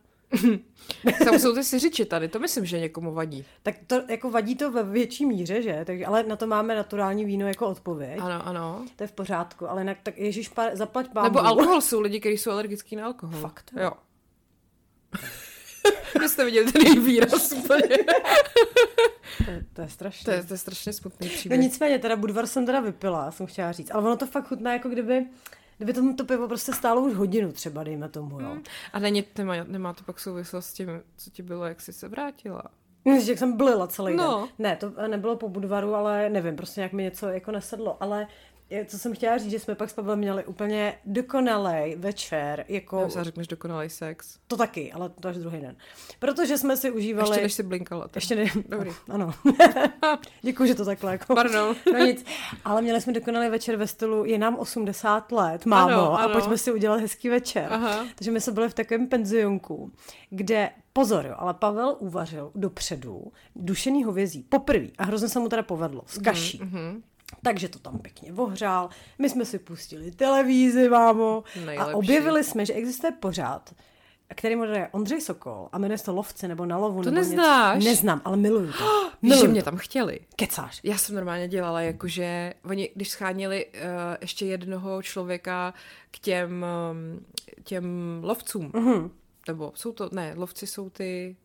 Tam jsou ty siřiči tady, to myslím, že někomu vadí. tak to jako vadí to ve větší míře, že? Takže, ale na to máme naturální víno jako odpověď. Ano, ano. To je v pořádku, ale jinak tak Ježíš, zaplať pámu. Nebo alkohol jsou lidi, kteří jsou alergický na alkohol. Fakt? Jo. (laughs) Vy jste viděli ten její výraz úplně. (laughs) To, je- to je strašné. To je, to je strašně smutný No příběh. nicméně, teda Budvar jsem teda vypila, jsem chtěla říct. Ale ono to fakt chutná, jako kdyby, kdyby tomu to pivo prostě stálo už hodinu třeba, dejme tomu, jo. A není, nemá, nemá to pak souvislost s tím, co ti bylo, jak jsi se vrátila. Víš, jak jsem blila celý No. den. Ne, to nebylo po Budvaru, ale nevím, prostě nějak mi něco jako nesedlo. Ale co jsem chtěla říct, že jsme pak s Pavlem měli úplně dokonalej večer, jako Já se řekneš dokonalý sex. to taky, ale to až druhý den. Protože jsme si užívali... Ještě než jsi blinkala. tak. Ještě ne... Dobrý. (laughs) Ano. (laughs) Děkuji, že to takhle jako... Pardon. No nic. Ale měli jsme dokonalý večer ve stylu, je nám 80 let, mámo, Ano, a ano. pojďme si udělat hezký večer. Aha. Takže my jsme byli v takovém penzionku, kde, pozor jo, ale Pavel uvařil dopředu dušený hovězí, poprvé, a hrozně se mu teda povedlo, s kaší. Mhm. Takže to tam pěkně ohřál, my jsme si pustili televízi, mámo, Nejlepší. a objevili jsme, že existuje pořád, který moderuje Ondřej Sokol a jmenuje se to Lovci nebo na lovu. To nebo neznáš? Něco. Neznám, ale miluju to. (gasps) Víš, že Miluju mě tam chtěli. Kecáš. Já jsem normálně dělala, jakože oni, když schánili uh, ještě jednoho člověka k těm, um, těm lovcům, Mhm. nebo jsou to, ne, lovci jsou ty...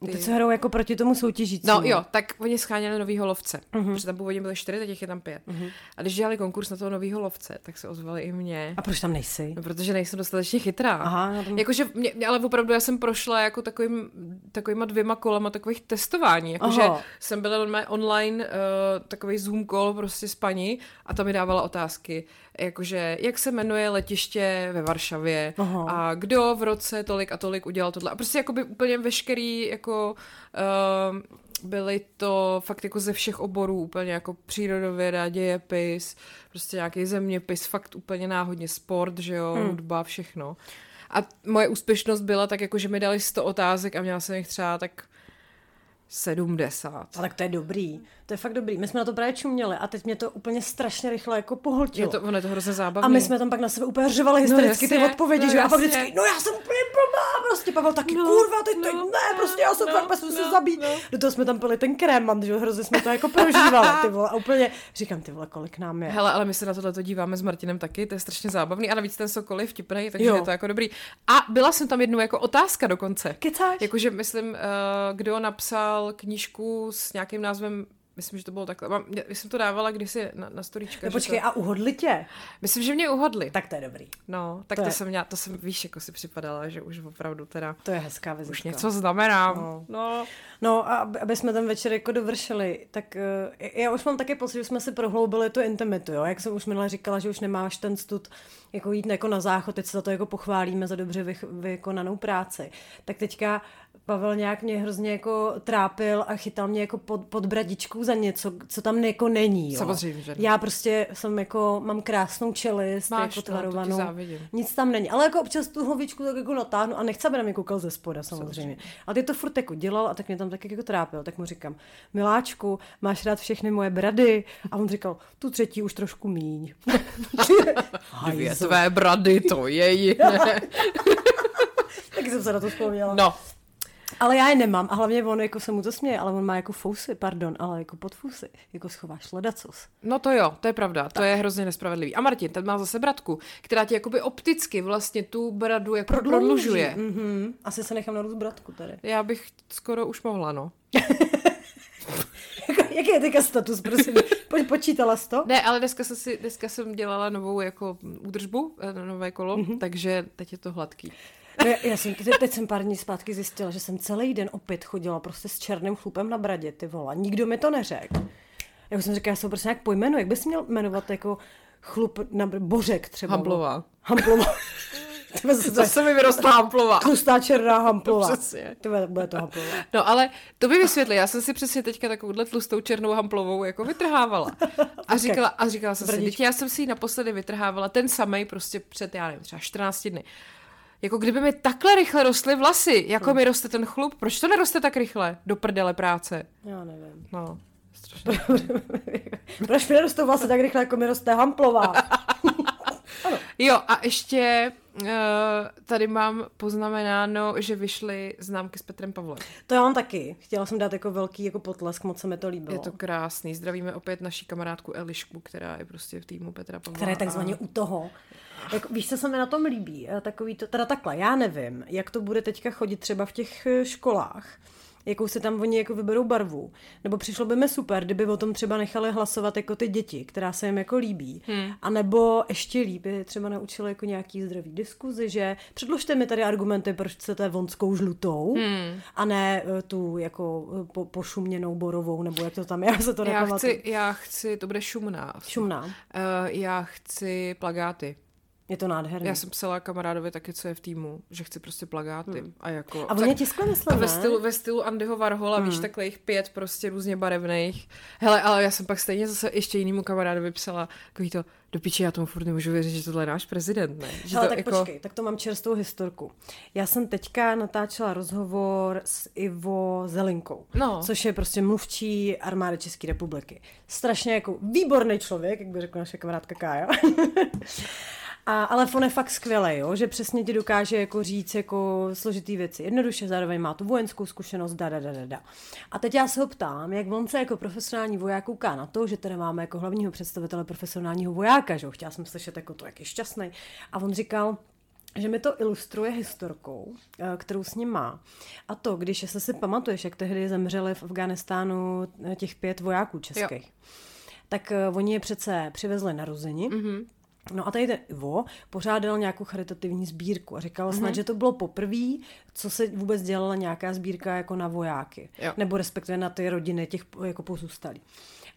Uh, Ty co hrajou jako proti tomu soutěžícímu. No jo, tak oni scháněli novýho lovce, uh-huh. protože tam původně byly čtyři, teď jich je tam pět. Uh-huh. A když dělali konkurs na toho novýho lovce, tak se ozvali i mě. A proč tam nejsi? No, protože nejsem dostatečně chytrá. Aha, na tom- Jakože, mě, mě- ale opravdu já jsem prošla jako takovým, takovýma dvěma kolama takových testování. Jakože jsem byla online uh, takový Zoom call prostě s paní a ta mi dávala otázky. Jakože, jak se jmenuje letiště ve Varšavě Aha. a kdo v roce tolik a tolik udělal tohle. A prostě jakoby úplně veškerý jako... Uh, byly to fakt jako ze všech oborů, úplně jako přírodověda, dějepis, prostě nějaký zeměpis, fakt úplně náhodně sport, že jo, hmm. hudba, všechno. A moje úspěšnost byla tak jako, že mi dali 100 otázek a měla jsem jich třeba tak 70. A tak to je dobrý. To je fakt dobrý. My jsme na to právě čuměli a teď mě to úplně strašně rychle jako Je pohltilo. to, ono je to hrozně zábavné. A my jsme tam pak na sebe úplně řvali hystericky ty jasně, odpovědi, no že? A pak vždycky, no já jsem úplně blbá, prostě Pavel taky, No, kurva, teď, no, ne, no, prostě já jsem no, fakt bez se no, zabít. no. Do toho jsme tam pili ten krémant, že hrozně jsme to jako prožívali, ty vole, a úplně říkám, ty vole, kolik nám je. Hele, ale my se na tohle díváme s Martinem taky, to je strašně zábavný a navíc ten Sokol je vtipný, takže Jo. je to jako dobrý. A byla jsem tam jednou jako otázka dokonce. Kecáš? Jakože myslím, uh, kdo napsal knížku s nějakým názvem Myslím, že to bylo takhle. Mám, já jsem to dávala kdysi na, na storíčka. No počkej, to, a uhodli tě? myslím, že mě uhodli. Tak to je dobrý. No, tak to to, je- jsem měla, to jsem, víš, jako si připadala, že už opravdu teda To je hezká vizitka. už něco znamenám. No. No. No a aby, jsme ten večer jako dovršili, tak uh, já už mám taky pocit, že jsme si prohloubili tu intimitu, jo? Jak jsem už minule říkala, že už nemáš ten stud jako jít jako na záchod, teď se za to jako pochválíme za dobře vy, vykonanou práci. Tak teďka Pavel nějak mě hrozně jako trápil a chytal mě jako pod, pod bradičkou za něco, co tam jako není, jo? Samozřejmě, že ne. Já prostě jsem jako, mám krásnou čelist, Máš, jako to ti tvarovanou. závidím. Nic tam není, ale jako občas tu hlavičku tak jako natáhnu a nechci, aby na mě koukal ze spoda samozřejmě. Ale ty to furt jako dělal a tak mě tam taky jako trápil, tak mu říkám, miláčku, máš rád všechny moje brady? A on říkal, tu třetí už trošku míň. (laughs) Dvě. Tvé brady, to je jiné. (laughs) Taky jsem se na to vzpomněla. No, Ale já je nemám a hlavně on jako se mu to směje, ale on má jako fousy, pardon, ale jako podfusy. Jako schováš ledacos. no to jo, to je pravda, to je hrozně nespravedlivý. A Martin, ten má zase bratku, která ti jakoby opticky vlastně tu bradu jako prodlužuje. Mhm. Asi se nechám narůst bratku tady. Já bych skoro už mohla, no. (laughs) Jaký je teďka status, prosím? Po, počítala jsi to? Ne, ale dneska jsem, si, dneska jsem dělala novou jako údržbu, eh, nové kolo, mm-hmm. takže teď je to hladký. No, já, já jsem, teď, teď jsem pár dní zpátky zjistila, že jsem celý den opět chodila prostě s černým chlupem na bradě, ty vole. Nikdo mi to neřekl. Jak jsem říkala, já se prostě nějak pojmenuji. Jak bys měl jmenovat jako chlup na Bořek třeba? Hamblová. Hamblová. (laughs) to se mi vyrostla hamplová. Tlustá černá hamplová. No, přesně. Tyhle, bude to hamplová. No ale to by vysvětli, já jsem si přesně teďka takovouhle tlustou černou hamplovou jako vytrhávala. A říkala, a říkala jsem si, teď já jsem si ji naposledy vytrhávala ten samej prostě před, já nevím, třeba 14 dny. Jako kdyby mi takhle rychle rostly vlasy, jako mi roste ten chlup, proč to neroste tak rychle do prdele práce? Já nevím. No, strašně. (laughs) Proč mi nerostou vlasy tak rychle, jako mi roste hamplová? (laughs) Jo, a ještě tady mám poznamenáno, že vyšly známky s Petrem Pavlem. To já mám taky. Chtěla jsem dát jako velký jako potlesk, moc se mi to líbilo. Je to krásný. Zdravíme opět naší kamarádku Elišku, která je prostě v týmu Petra Pavla. která je takzvaně u toho. Jako, víš, co se mi na tom líbí? Eh, Takový to, teda takhle, já nevím, jak to bude teďka chodit třeba v těch eh, školách, jakou se tam oni jako vyberou barvu. Nebo přišlo by mi super, kdyby o tom třeba nechali hlasovat jako ty děti, která se jim jako líbí. Hmm. A nebo ještě líp, by třeba naučili jako nějaký zdravý diskuzi, že předložte mi tady argumenty, proč chcete vonskou žlutou hmm. a ne eh, tu jako eh, po, pošuměnou borovou, nebo jak to tam je, (laughs) já se to Já chci, já chci, to bude šumná. Šumná. Uh, já chci plagáty. Je to nádherné. Já jsem psala kamarádovi taky, co je v týmu, že chci prostě plagáty. Hmm. A jako... A oni tiskli, myslím, a ve stylu, ve stylu Andyho Varhola, hmm. víš, takhle jich pět prostě různě barevných. Hele, ale já jsem pak stejně zase ještě jinému kamarádovi psala, takový to, do piči, já tomu furt nemůžu věřit, že tohle je náš prezident, ne? Že Hele, to tak jako... počkej, tak to mám čerstvou historku. Já jsem teďka natáčela rozhovor s Ivo Zelinkou, No. což je prostě mluvčí armády České republiky. Strašně jako výborný člověk, jak by řekla naše kamarádka Kája. (laughs) A, ale on je fakt skvělý, jo? že přesně ti dokáže jako říct jako složitý věci. Jednoduše zároveň má tu vojenskou zkušenost, da, da, da, da, da. A teď já se ho ptám, jak on se jako profesionální voják kouká na to, že teda máme jako hlavního představitele profesionálního vojáka, že jo? Chtěla jsem slyšet jako to, jak je šťastný. A on říkal, že mi to ilustruje historkou, eh, kterou s ním má. A to, když se si pamatuješ, jak tehdy zemřeli v Afganistánu eh, těch pět vojáků českých, jo. tak eh, oni je přece přivezli narození. Mm-hmm. No a tady ten Ivo pořádal nějakou charitativní sbírku a říkal mm-hmm. snad, že to bylo poprvé, co se vůbec dělala nějaká sbírka jako na vojáky. Jo. Nebo respektive na ty rodiny těch jako pozůstalých.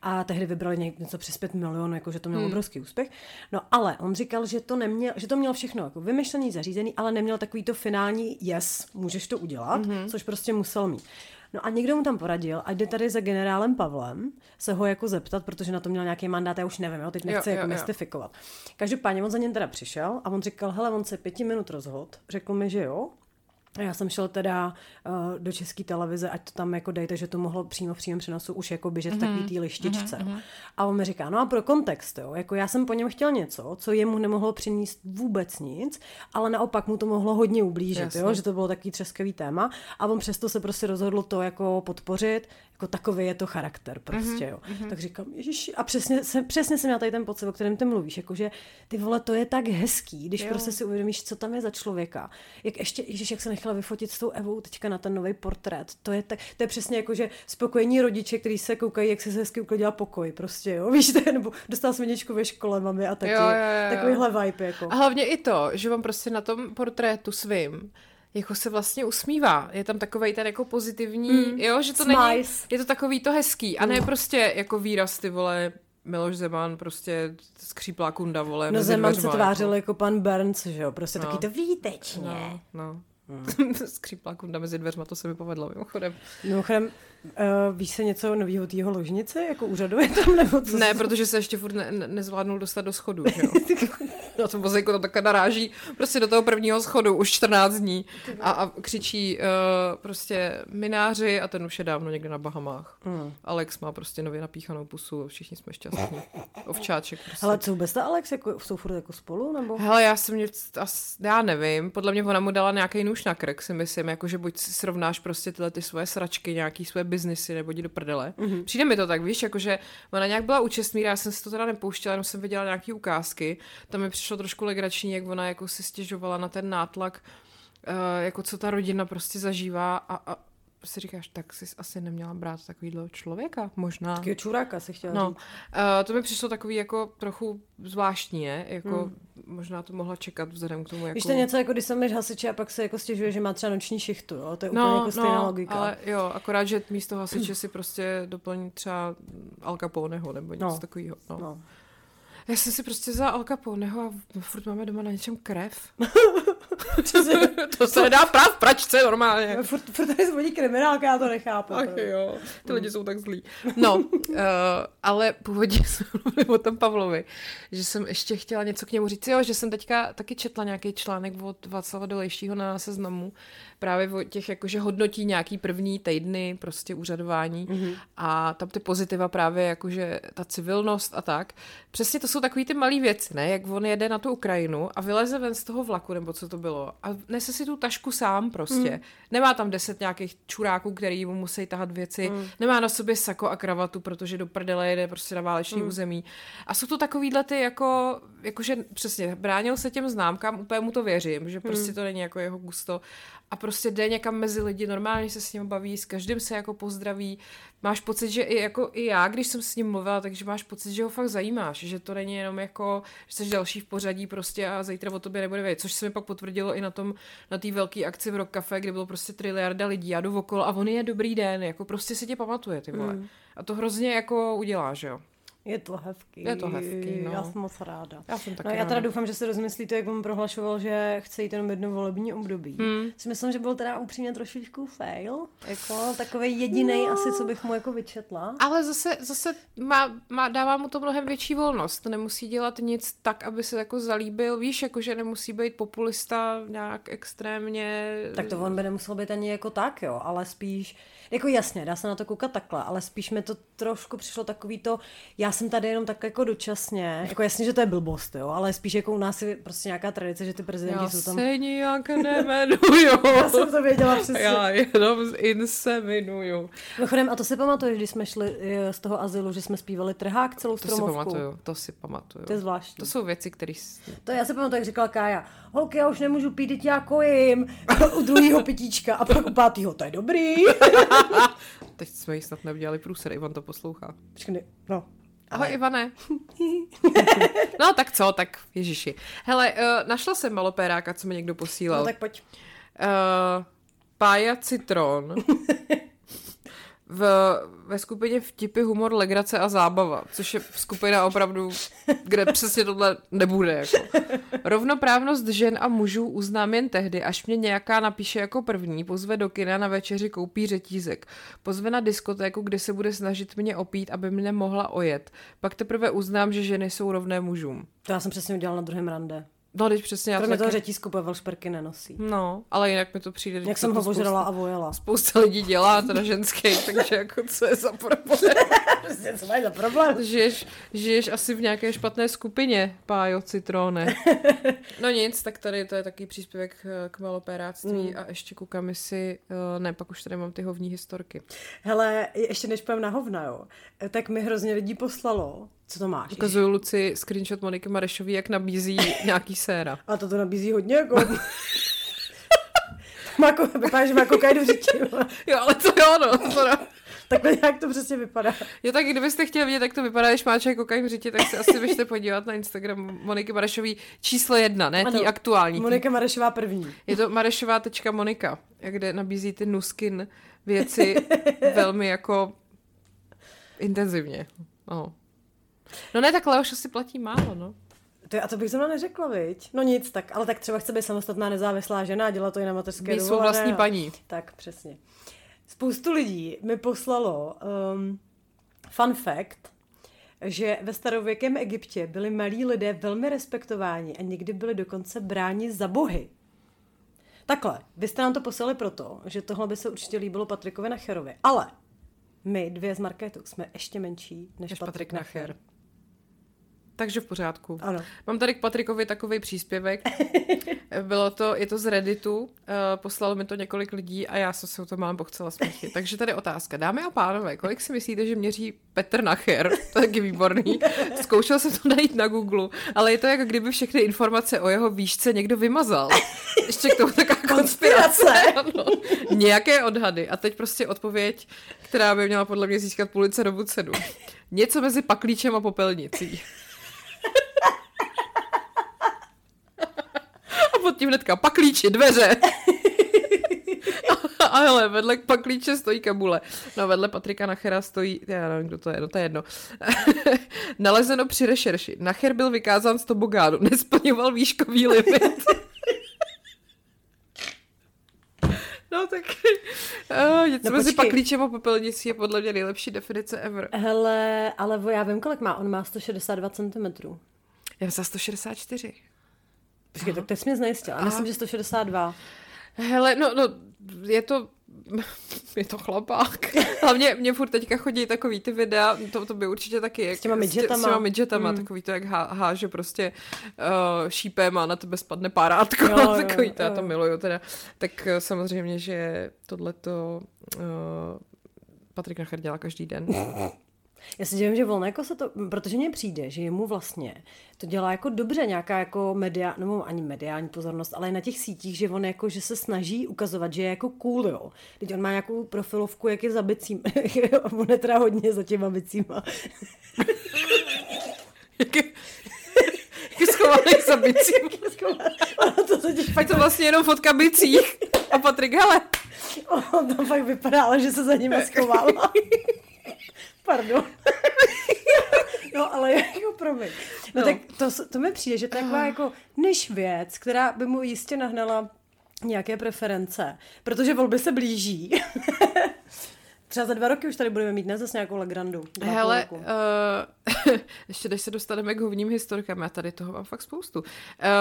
A tehdy vybrali ně- něco přes 5 milionů, jako že to mělo hmm. obrovský úspěch. No ale on říkal, že to, neměl, že to měl všechno jako vymyšlený, zařízený, ale neměl takový to finální yes, můžeš to udělat, mm-hmm. což prostě musel mít. No a někdo mu tam poradil, ať jde tady za generálem Pavlem se ho jako zeptat, protože na to měl nějaký mandát, já už nevím, jo, teď nechci Jo, jako jo, jo. mystifikovat. Každopádně on za něm teda přišel a on říkal, hele, on se pěti minut rozhod, řekl mi, že jo, a já jsem šel teda uh, do české televize, ať to tam jako dejte, že to mohlo přímo v přímém přenosu už jako běžet v takový té lištičce. Mm-hmm. A on mi říká, no a pro kontext, jo, jako já jsem po něm chtěl něco, co jemu nemohlo přinést vůbec nic, ale naopak mu to mohlo hodně ublížit, Jasně. jo, že to bylo takový třeskavý téma a on přesto se prostě rozhodl to jako podpořit, jako takový je to charakter prostě, jo. Mm-hmm. Tak říkám, ježiši, a přesně, jsem, přesně jsem měla tady ten pocit, o kterém ty mluvíš, jakože ty vole, to je tak hezký, když Jo. prostě si uvědomíš, co tam je za člověka. Jak ještě, ježiš, jak se nechala vyfotit s tou Evou teďka na ten nový portrét. To je, tak, to je přesně jako, že spokojení rodiče, kteří se koukají, jak se hezky uklidila pokoj, prostě, jo. (laughs) Víš, to je, nebo dostala jsem děčku ve škole, mami a taky. Jo, jo, jo, jo. Takovýhle vibe, jako. A hlavně i to, že on prostě na tom portrétu svým jako se vlastně usmívá. Je tam takovej ten jako pozitivní, mm, jo, že to není, je to takový to hezký a ne prostě jako výraz ty vole Miloš Zeman, prostě skříplá kunda, vole, No Zeman se dveřma, tvářil jako pan Burns, že jo, prostě No. taky to výtečně. No, no. (laughs) skříplá kunda mezi dveřma, to se mi povedlo mimochodem. Mimochodem, uh, víš se něco nového týho ložnice, jako úřaduje tam, nebo co? Ne, protože se ještě furt ne, ne, nezvládnul dostat do schodu, že jo. (laughs) Na tom vozejku tam takhle naráží prostě do toho prvního schodu už 14 dní a, a křičí uh, prostě mináři a ten už je dávno někde na Bahamách. Mm. Alex má prostě nově napíchanou pusu, všichni jsme šťastní. (laughs) Ovčáček prostě. Ale co vůbec ta Alex, jako, jsou furt jako spolu, nebo? Hele, já jsem as, já nevím, podle mě ona mu dala nějaký nůž na krk, si myslím, jako že buď si srovnáš prostě tyhle ty svoje sračky, nějaký svoje biznisy, nebo jdi do prdele. Mm-hmm. Přijde mi to tak, víš, jakože ona nějak byla účastní, já jsem si to teda nepouštěla, jenom jsem viděla nějaký ukázky, tam mi přišlo trošku legrační, jak ona jako si stěžovala na ten nátlak, uh, jako co ta rodina prostě zažívá a, a si říkáš, tak jsi asi neměla brát takovýhle člověka, možná. Takového čuráka si chtěla No, říct. uh, to mi přišlo takový jako trochu zvláštní, jako hmm. možná to mohla čekat vzhledem k tomu, jako... Víš, to je něco jako když jsem hasiče a pak se jako stěžuje, že má třeba noční šichtu, jo? To je úplně jako stejná logika. No, ale jo, akorát, že místo hasiče (clears throat) si prostě doplní třeba Al Caponeho nebo něco No. takového. No. No. Já jsem si prostě za Al Caponeho a furt máme doma na něčem krev. (laughs) to se nedá prát v pračce normálně. Furt, furt tady zvodí kriminálka, já to nechápu. Ach jo, ty lidi jsou tak zlí. No, uh, (laughs) ale původně (laughs) jsme mluvili o tom Pavlovi, že jsem ještě chtěla něco k němu říct. Jo, že jsem teďka taky četla nějaký článek od Václava Dolejšího na seznamu, právě o těch, jakože hodnotí nějaký první týdny prostě úřadování mm-hmm. a tam ty pozitiva právě jakože ta civilnost a tak. Přesně to jsou takový ty malé věci, ne? Jak on jede na tu Ukrajinu a vyleze ven z toho vlaku, nebo co to bylo, a nese si tu tašku sám prostě. Mm. Nemá tam deset nějakých čuráků, který mu musí tahat věci, mm. nemá na sobě sako a kravatu, protože do prdele jede prostě na váleční mm. území. A jsou to takovýhle ty jako, jakože přesně, bránil se těm známkám, úplně mu to věřím, že prostě mm. to není jako jeho gusto a prostě jde někam mezi lidi, normálně se s ním baví, s každým se jako pozdraví. Máš pocit, že i, jako, i já, když jsem s ním mluvila, takže máš pocit, že ho fakt zajímáš, že to není jenom jako, že jsi další v pořadí prostě a zítra o tobě nebude vědět, což se mi pak potvrdilo i na tom, na té velké akci v Rock Cafe, kde bylo prostě triliarda lidí, já jdu okolo a on je dobrý den, jako prostě si tě pamatuje, ty vole. Mm. A to hrozně jako udělá, že jo. Je to hezký. Je to hezký, no. Já jsem moc ráda. Já jsem taky no, já teda ráda. doufám, že se rozmyslíte, jak on prohlašoval, že chce jít jenom jedno volební období. Hmm. Si myslím, že byl teda upřímně trošičku fail. Jako takový jediný no. asi, co bych mu jako vyčetla. Ale zase, zase má, má, dává mu to mnohem větší volnost. Nemusí dělat nic tak, aby se jako zalíbil. Víš, jako že nemusí být populista nějak extrémně. Tak to on by nemusel být ani jako tak, jo, ale spíš, jako jasně, dá se na to koukat takhle, ale spíš mi to trošku přišlo takový to, já jsem tady jenom tak jako dočasně, jako jasně, že to je blbost, jo, ale spíš jako u nás je prostě nějaká tradice, že ty prezidenti Já jsou tam... se nijak nemenuju. (laughs) Já jsem to věděla přesně. Já jenom inseminuju. Mimochodem, a to si pamatuješ, když jsme šli eh, z toho azylu, že jsme zpívali trhák celou To si stromovku. pamatuju, to si pamatuju. To je zvláštní. To jsou věci, které... To já si pamatuju, jak říkala Kája, holky, já už nemůžu pít, teď já kojím. (laughs) u druhého pitíčka a pak u pátého, to je dobrý. (laughs) Teď jsme jí snad neudělali průser, Ivan to poslouchá. Počkej, no. Ahoj, Ivane. (laughs) no tak co, tak ježiši. Hele, uh, našla jsem malopéráka, co mi někdo posílal. No tak pojď. Uh, Pája Citron. (laughs) v, ve skupině vtipy, humor, legrace a zábava, což je skupina opravdu, kde přesně tohle nebude. Jako. Rovnoprávnost žen a mužů uznám jen tehdy, až mě nějaká napíše jako první, pozve do kina na večeři, koupí řetízek, pozve na diskotéku, kde se bude snažit mě opít, aby mě mohla ojet. Pak teprve uznám, že ženy jsou rovné mužům. To já jsem přesně udělala na druhém rande. No, teď přesně já to Kromě toho taky... řetízku Pavel šperky nenosí. No, ale jinak mi to přijde... Jak jsem ho spousta- ožrala a vojela. Spousta lidí dělá, teda ženský, (laughs) takže jako co je za problém? (laughs) Prostě, co mají za problém? žiješ, žiješ asi v nějaké špatné skupině, pájo, citrone. No nic, tak tady to je taky příspěvek eh, k malopéráctví Mm. a ještě koukám si, eh, ne, pak už tady mám ty hovní historky. Hele, ještě než půjdem na hovna, jo, tak mi hrozně lidí poslalo. Co to máš? Ukazuju Luci screenshot Moniky Marešový, jak nabízí (laughs) nějaký séra. A to to nabízí hodně, jako... (laughs) má, jako- vypadá, že má kokaidu v řeči. jo. Ale to jo, no. To no. Takhle nějak to přesně vypadá. Jo, tak kdybyste chtěli vidět, jak to vypadá, když má člověk kokain v řitě, tak se asi běžte podívat na Instagram Moniky Marešový číslo jedna, ne tý Ano, aktuální. tý- Monika Marešová první. Je to marešová.monika, kde nabízí ty nuskin věci (laughs) velmi jako intenzivně. No. No ne, tak Leoš asi platí málo, no. To, je- a to bych zrovna neřekla, viď? No nic, tak, ale tak třeba chce být samostatná nezávislá žena a dělat to i na mateřské Být svou dovolené vlastní a- paní. Tak, přesně. Spoustu lidí mi poslalo um, fun fact, že ve starověkém Egyptě byli malí lidé velmi respektováni a někdy byli dokonce bráni za bohy. Takhle, vy jste nám to poslali proto, že tohle by se určitě líbilo Patrikovi Nacherovi, ale my dvě z Marketu jsme ještě menší než, Než Patrik, Patrik Nacher. Nacher. Takže v pořádku. Ano. Mám tady k Patrikovi takový příspěvek. (laughs) Bylo to, je to z Redditu, uh, poslalo mi to několik lidí a já jsem se o to mám pochcela smíchy. (laughs) Takže tady otázka. Dámy a pánové, kolik si myslíte, že měří Petr Nacher? To je taky výborný. (laughs) Zkoušel jsem to najít na Google, ale je to jako kdyby všechny informace o jeho výšce někdo vymazal. Ještě k tomu taková konspirace. Ano. Nějaké odhady. A teď prostě odpověď, která by měla podle mě získat Pulitzerovu cenu. Něco mezi paklíčem a popelnicí. Pod tím hnedka paklíči, dveře. (laughs) A hele, vedle paklíče stojí kabule. No vedle Patrika Nachera stojí, já nevím, kdo to je, no to je jedno. (laughs) Nalezeno při rešerši. Nacher byl vykázán z tobogánu, (laughs) nesplňoval výškový limit. tak uh, něco No no, mezi paklíčem a popelnicí je podle mě nejlepší definice ever. Hele, ale já vím, kolik má. On má 162 cm. Já za 164. Počkej, tak to jsi mě znejistil. A myslím, že 162. Hele, no, no, je to, (laughs) je to chlapák. (laughs) Hlavně mě furt teďka chodí takový ty videa, to, to by určitě taky. Jak, těma midgetama. S těma midgetama, Mm. takový to, jak há, háže prostě uh, šípem a na tebe spadne párátko. Jo, (laughs) jo, takový to, já jo. to miluju teda. Tak uh, samozřejmě, že tohleto uh, Patrik Nacher dělá každý den. Já si divím, že volné jako se to, protože mně přijde, že jemu vlastně to dělá jako dobře nějaká jako media, nebo ani mediální pozornost, ale i na těch sítích, že on jako, že se snaží ukazovat, že je jako cool, jo. Teď on má nějakou profilovku, jak je za bicím. (laughs) on je teda hodně za těma bicíma. (laughs) jak je, schovaný za bicím. (laughs) To totiž Fakt to vlastně jenom fotka bicích. A Patrik, hele, On to fakt vypadá, ale že se za nimi schovává. Pardon. (laughs) No, ale jako promiň. No, No. tak to, to mi přijde, že to je taková jako než věc, která by mu jistě nahnala nějaké preference, protože volby se blíží. (laughs) Třeba za dva roky už tady budeme mít ne zase nějakou Legrandu. Hele, uh, (laughs) ještě než se dostaneme k hovním historkám, já tady toho mám fakt spoustu. Uh,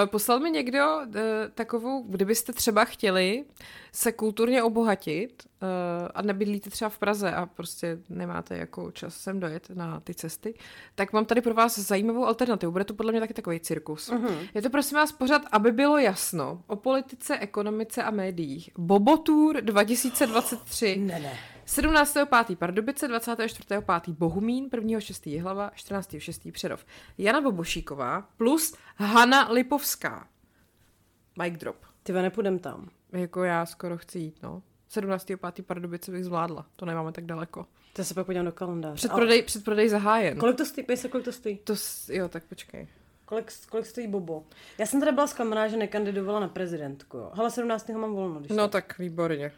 poslal mi někdo uh, takovou, kdybyste třeba chtěli se kulturně obohatit uh, a nebydlíte třeba v Praze a prostě nemáte jako čas sem dojet na ty cesty, tak mám tady pro vás zajímavou alternativu. Bude to podle mě taky takový cirkus. Uh-huh. Je to prosím vás pořád, aby bylo jasno o politice, ekonomice a médiích. Bobotour (gasps) 2023. Ne, ne. 17.5. Pardubice, 24.5. Bohumín, 1.6. Jihlava, 14.6. Přerov. Jana Bobošíková plus Hana Lipovská. Mic drop. Ty nepůjdem tam. Jako já skoro chci jít, no. 17.5. Pardubice bych zvládla, to nemáme tak daleko. To se pak podívám do kalendáře. Předprodej, předprodej zahájen. Ale Kolik to stojí? Se, kolik to stojí? To, jo, tak počkej. Kolik, kolik stojí Bobo? Já jsem teda byla zklamaná, že nekandidovala na prezidentku. Jo. Hele, 17. mám volno. Když No tak výborně.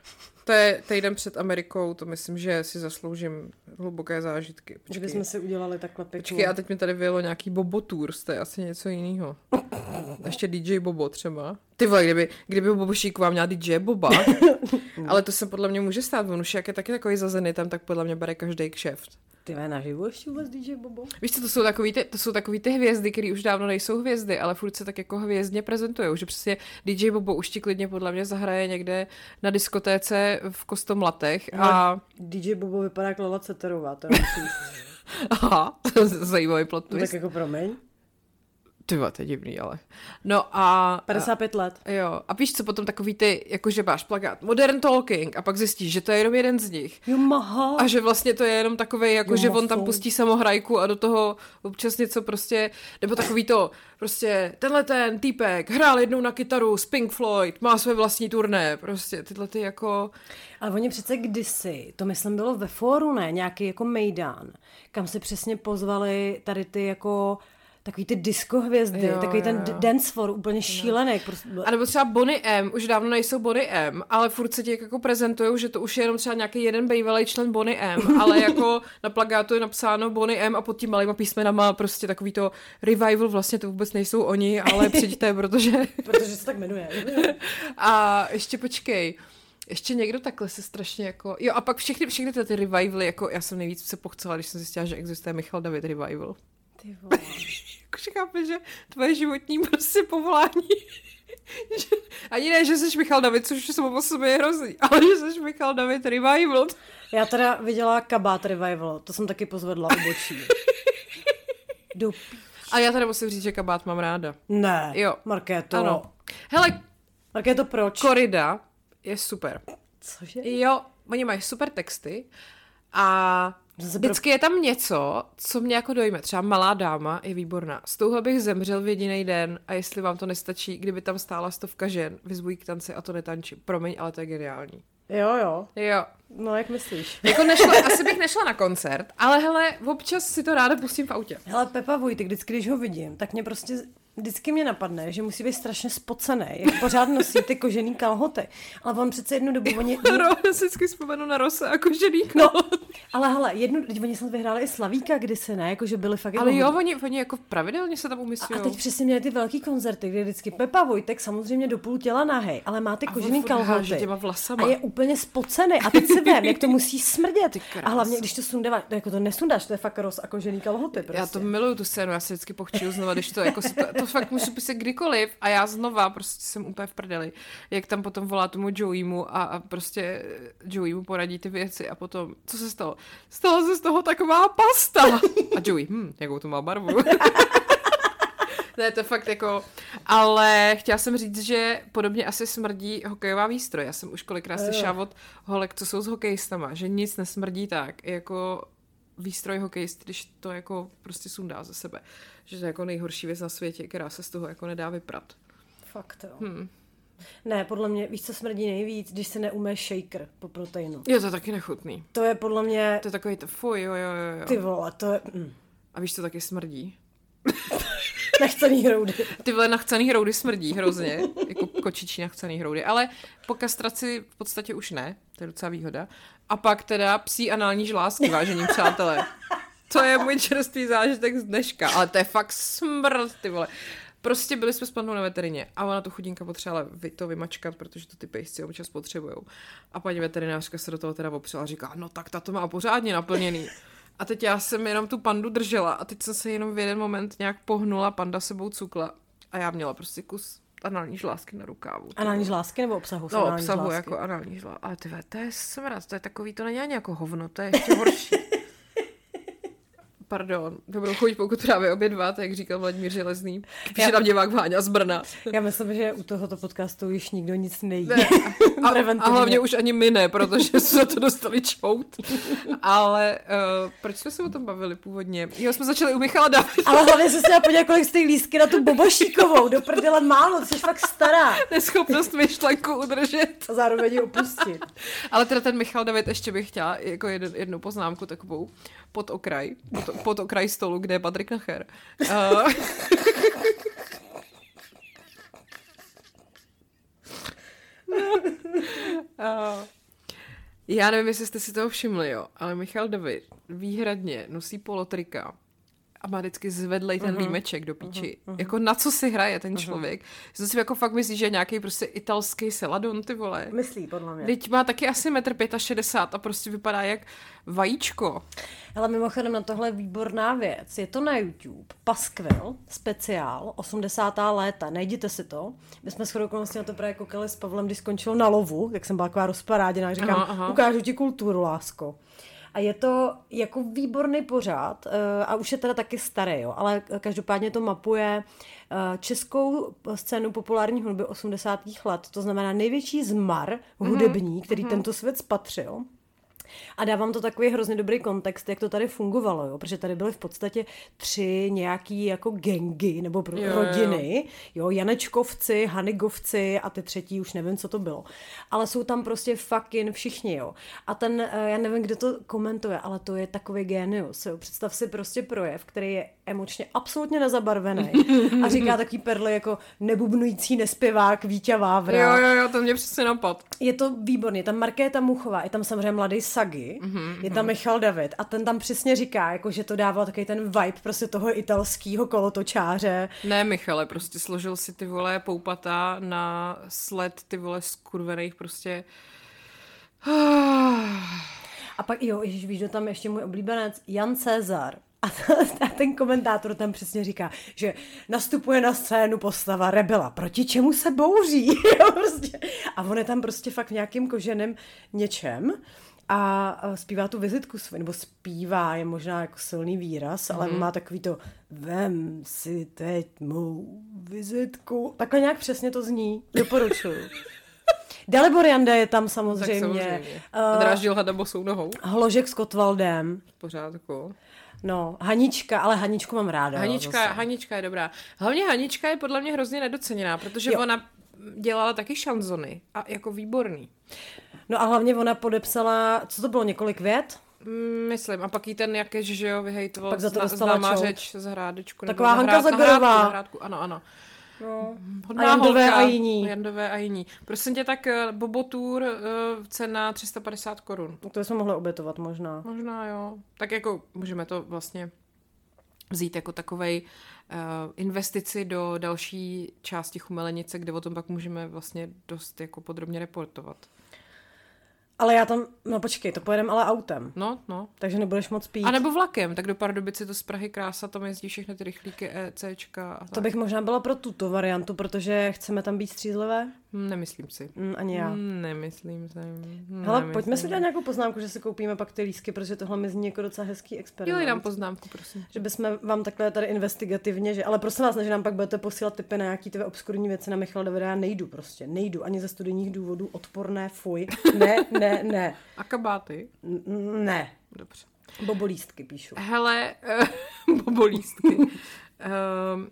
To je týden před Amerikou, to myslím, že si zasloužím hluboké zážitky. Počkej. bychom si udělali takhle pěkně. Počkej, a teď mi tady vyjelo nějaký Bobo Tours, to je asi něco jiného. (laughs) Ještě DJ Bobo třeba. Ty vole, kdyby, kdyby Bobo Šíková měla DJ Boba, (laughs) ale to se podle mě může stát, on už jak je taky takový zazený tam, tak podle mě bere každý kšeft. Ty ve naživu ještě vůbec DJ Bobo? Víš co, to jsou takový ty, to jsou takový ty hvězdy, které už dávno nejsou hvězdy, ale furt se tak jako hvězdně prezentují, že přesně DJ Bobo už ti klidně podle mě zahraje někde na diskotéce v Kostomlatech a DJ Bobo vypadá jak Lola Ceterová, to (laughs) musím aha, (laughs) zajímavý plot no, twist. tak jako promiň. Ty to je divný, ale. No a... 55 let. Jo, a víš co, potom takový ty, jakože máš plagát Modern Talking a pak zjistíš, že to je jenom jeden z nich. Jo, maha. A že vlastně to je jenom takový, jako Jo, že on tam pustí samohrajku a do toho občas něco prostě, nebo takový to, prostě tenhle ten týpek hrál jednou na kytaru z Pink Floyd, má své vlastní turné, prostě tyhle ty jako, Ale oni přece kdysi, to myslím bylo ve fóru, ne, nějaký jako mejdán, kam se přesně pozvali tady ty jako takový ty disco hvězdy, Jo, takový ten jo, d- jo. dance floor, úplně šílený. Prostě, a nebo třeba Bonnie M, už dávno nejsou Bonnie M, ale furt se ti jako prezentují, že to už je jenom třeba nějaký jeden bývalý člen Bonnie M, (laughs) ale jako na plagátu je napsáno Bonnie M a pod tím malýma písmenama prostě takový to revival, vlastně to vůbec nejsou oni, ale (laughs) přijďte, protože protože se tak jmenuje. (laughs) A ještě počkej, ještě někdo takhle se strašně jako... Jo, a pak všechny, všechny ty, ty revivaly, jako já jsem nejvíc se pochcela, když jsem zjistila, že existuje Michal David revival. Ty vole. Chápeš, že tvoje životní prostě povolání (laughs) že, ani ne, že jsi Michal David, což samo o sobě je hrozný, ale že jsi Michal David revival. Já teda viděla kabát revival, to jsem taky pozvedla obočí. Jdu. (laughs) A já tady musím říct, že kabát mám ráda. Ne, Jo. Markéto. Ano. Hele, Markéto, proč? korida je super. Cože? Jo, oni mají super texty a vždycky je tam něco, co mě jako dojme. Třeba Malá dáma je výborná. Z touhle bych zemřel v jediný den a jestli vám to nestačí, kdyby tam stála stovka žen, vyzvují k tanci a to netančí. Promiň, ale to je geniální. Jo, jo. Jo. No, jak myslíš? (laughs) Jako nešla, asi bych nešla na koncert, ale hele, občas si to ráda pustím v autě. Hele, Pepa Vojtek, vždycky, když ho vidím, tak mě prostě vždycky mě napadne, že musí být strašně spocený, jak pořád nosí ty kožený kalhoty. Ale on přece jednu dobu, oni, (laughs) vždycky vzpomenu na Rose a kožený no, kalhoty. Ale hele, jednu, teď oni snad vyhráli i Slavíka kdysi, ne? Jako, že byli fakt Ale jako jo, oni, oni jako pravidelně se tam umyslujou. a teď přesně měli ty velký koncerty, kde vždycky Pepa Vojtek samozřejmě do půl těla nahej, ale má ty A kožený kalhoty. těma vlasama. A je úplně spocený. A teď si (laughs) vem, jak to musí smrdět. A hlavně, když to sundáváš, to jako to nesundáš, to je fakt roz a kožený kalhoty. Prostě. Já to miluju tu scénu, já se vždycky pochčiju znova, když to jako si to, to fakt můžu písat kdykoliv a já znova prostě jsem úplně v prdeli, jak tam potom volá tomu Joeymu a, a prostě Joeymu poradí ty věci a potom, co se stalo? Stala se z toho taková pasta. A Joey, hm, jakou to má barvu. (laughs) Ne, to je fakt jako... Ale chtěla jsem říct, že podobně asi smrdí hokejová výstroj. Já jsem už kolikrát slyšela od holek, co jsou s hokejistama, že nic nesmrdí tak, jako výstroj hokejist, když to jako prostě sundá ze sebe. Že to je jako nejhorší věc na světě, která se z toho jako nedá vyprat. Fakt, jo. Hm. Ne, podle mě, víš, co smrdí nejvíc, když se neumé shaker po proteinu. Je to taky nechutný. To je podle mě, To je takový to fuj, jo, jo, jo, jo. ty vole, to je mm, A víš, co taky smrdí? (laughs) nechcený hroudy. Ty vole nachcený hroudy smrdí hrozně, jako kočičí nachcený hroudy, ale po kastraci v podstatě už ne, to je docela výhoda. A pak teda psí anální žlázky, vážení přátelé. To je můj čerstvý zážitek z dneška, ale to je fakt smrt, ty vole. Prostě byli jsme s panou na veterině a ona tu chudinka potřebovala vy to vymačkat, protože to ty pejsci občas potřebují. A paní veterinářka se do toho teda opřela a říká, no tak ta to má pořádně naplněný. A teď já jsem jenom tu pandu držela a teď jsem se jenom v jeden moment nějak pohnula, panda sebou cukla a já měla prostě kus anální žlázky na rukávu. Anální vole. žlázky nebo obsahu? No, obsahu žlázky? jako anální žlázky. Ale ty to je smrad, to je takový, to není ani jako hovno, to je ještě horší. (laughs) Pardon, dobrou chuť, pokud právě obědváte, jak říkal Vladimír Železný. Píše Já- nám divák Váňa z Brna. Já myslím, že u tohoto podcastu již nikdo nic nejí. Ne, a, a (laughs) hlavně už ani my ne, protože jsme za to dostali čout. Ale uh, proč jsme se o tom bavili původně? Jo, jsme začali u Michala Davida. Ale hlavně se chtěla podívat, kolik stojí lístky na tu Bobošíkovou. Do prdele málo, jsi fakt stará. Neschopnost myšlenku udržet. A zároveň ji opustit. Ale teda ten Michal David ještě bych chtěla jako jeden, jednu poznámku takovou pod okraj, pod, pod okraj stolu, kde je Patrik Nacher. Uh, uh, já nevím, jestli jste si toho všimli, jo, ale Michal David výhradně nosí polotrika a má vždycky zvedlej ten uh-huh. límeček do píči. Uh-huh. Jako na co si hraje ten člověk? Uh-huh. si jako fakt myslí, že je nějaký prostě italský seladon, ty vole. Myslí, podle mě. Teď má taky asi 1,65 m a prostě vypadá jak vajíčko. Ale mimochodem na tohle je výborná věc. Je to na YouTube. Paskvil, speciál, 80. léta. Najděte si to. My jsme shodou okolností na to právě koukali s Pavlem, když skončil na lovu, tak jsem byla taková rozparáděná. Říkám, aha. aha. ukážu ti kulturu, lásko. A je to jako výborný pořád eh, a už je teda taky starý, jo, ale každopádně to mapuje eh, českou scénu populární hudby 80. let, to znamená největší zmar hudební, který tento svět spatřil. A dávám to takový hrozně dobrý kontext, jak to tady fungovalo, jo? protože tady byly v podstatě tři nějaký jako gengy nebo pro Jo, jo, rodiny, jo, Janečkovci, Hanigovci a ty třetí už nevím, co to bylo. Ale jsou tam prostě fucking všichni, jo. A ten, eh, já nevím, kdo to komentuje, ale to je takový genius, jo. Představ si prostě projev, který je emočně absolutně nezabarvený a říká takový perly jako nebubnující nespěvák Vítě Vávra. Jo, jo, jo, to mě přesně napad. Je to výborný, je tam Markéta Muchová, je tam samozřejmě mladý Sagi, mm-hmm, je tam Michal David a ten tam přesně říká, jako, že to dává takový ten vibe prostě toho italského kolotočáře. Ne, Michale, prostě složil si ty vole poupata na sled ty vole skurvených prostě... (sighs) A pak, jo, ježiš, víš, kdo tam je ještě můj oblíbenec? Jan Cezar. A, (laughs) a ten komentátor tam přesně říká, že nastupuje na scénu postava rebela, proti čemu se bouří. (laughs) prostě. A on je tam prostě fakt v nějakým koženém něčem a zpívá tu vizitku svou, nebo zpívá, je možná jako silný výraz, ale Mhm. má takový to vem si teď mou vizitku. Takhle nějak přesně to zní. Doporučuju. (laughs) Dalibor Janda je tam Tak samozřejmě. samozřejmě. A dráždil hada bosou nohou. Hložek s Kotvaldem. V pořádku. No, Hanička, ale Haničku mám ráda. jo, Hanička, zase. Hanička je dobrá. Hlavně Hanička je podle mě hrozně nedoceněná, protože Jo. ona dělala taky šanzony a jako výborný. No a hlavně ona podepsala, co to bylo, několik vět? Mm, myslím. A pak jí ten jaké, že jo, vyhejtoval Pak za to dostala známá řeč z hrádečku. Taková Hanka Zagorová. hrádku. Ano, ano. No. Hodná A Jandové holka. a jiní. Jandové a jiní. Prosím tě, tak eh, Bobotour, uh, cena 350 korun. To jsme mohli obětovat možná. Možná jo. Tak jako můžeme to vlastně vzít jako takovej uh, investici do další části Chumelenice, kde o tom pak můžeme vlastně dost jako podrobně reportovat. Ale já tam, no počkej, to pojedeme ale autem. No, no. Takže nebudeš moc pít. A nebo vlakem, tak do Pardubici to z Prahy krása, tam jezdí všechny ty rychlíky ECčka a tak. To bych možná byla pro tuto variantu, protože chceme tam být střízlivé. Hm, Nemyslím si. Mm, ani já. Hm, Nemyslím si. Hm, Hele, nemyslím. pojďme si udělat nějakou poznámku, že si koupíme pak ty lísky, protože tohle mi zní jako docela hezký experiment. Dělej nám poznámku, prosím. Že bychom vám takhle tady investigativně, že, ale prosím vás, ne, že nám pak budete posílat typy na nějaký ty obskurní věci na Michala Davida, já nejdu prostě, nejdu, ani ze studijních důvodů, odporné, fuj, ne, ne, ne, (laughs) A kabáty? N- ne, Dobře. bobolístky píšu. Hele, uh, (laughs) bobolístky. um, (laughs)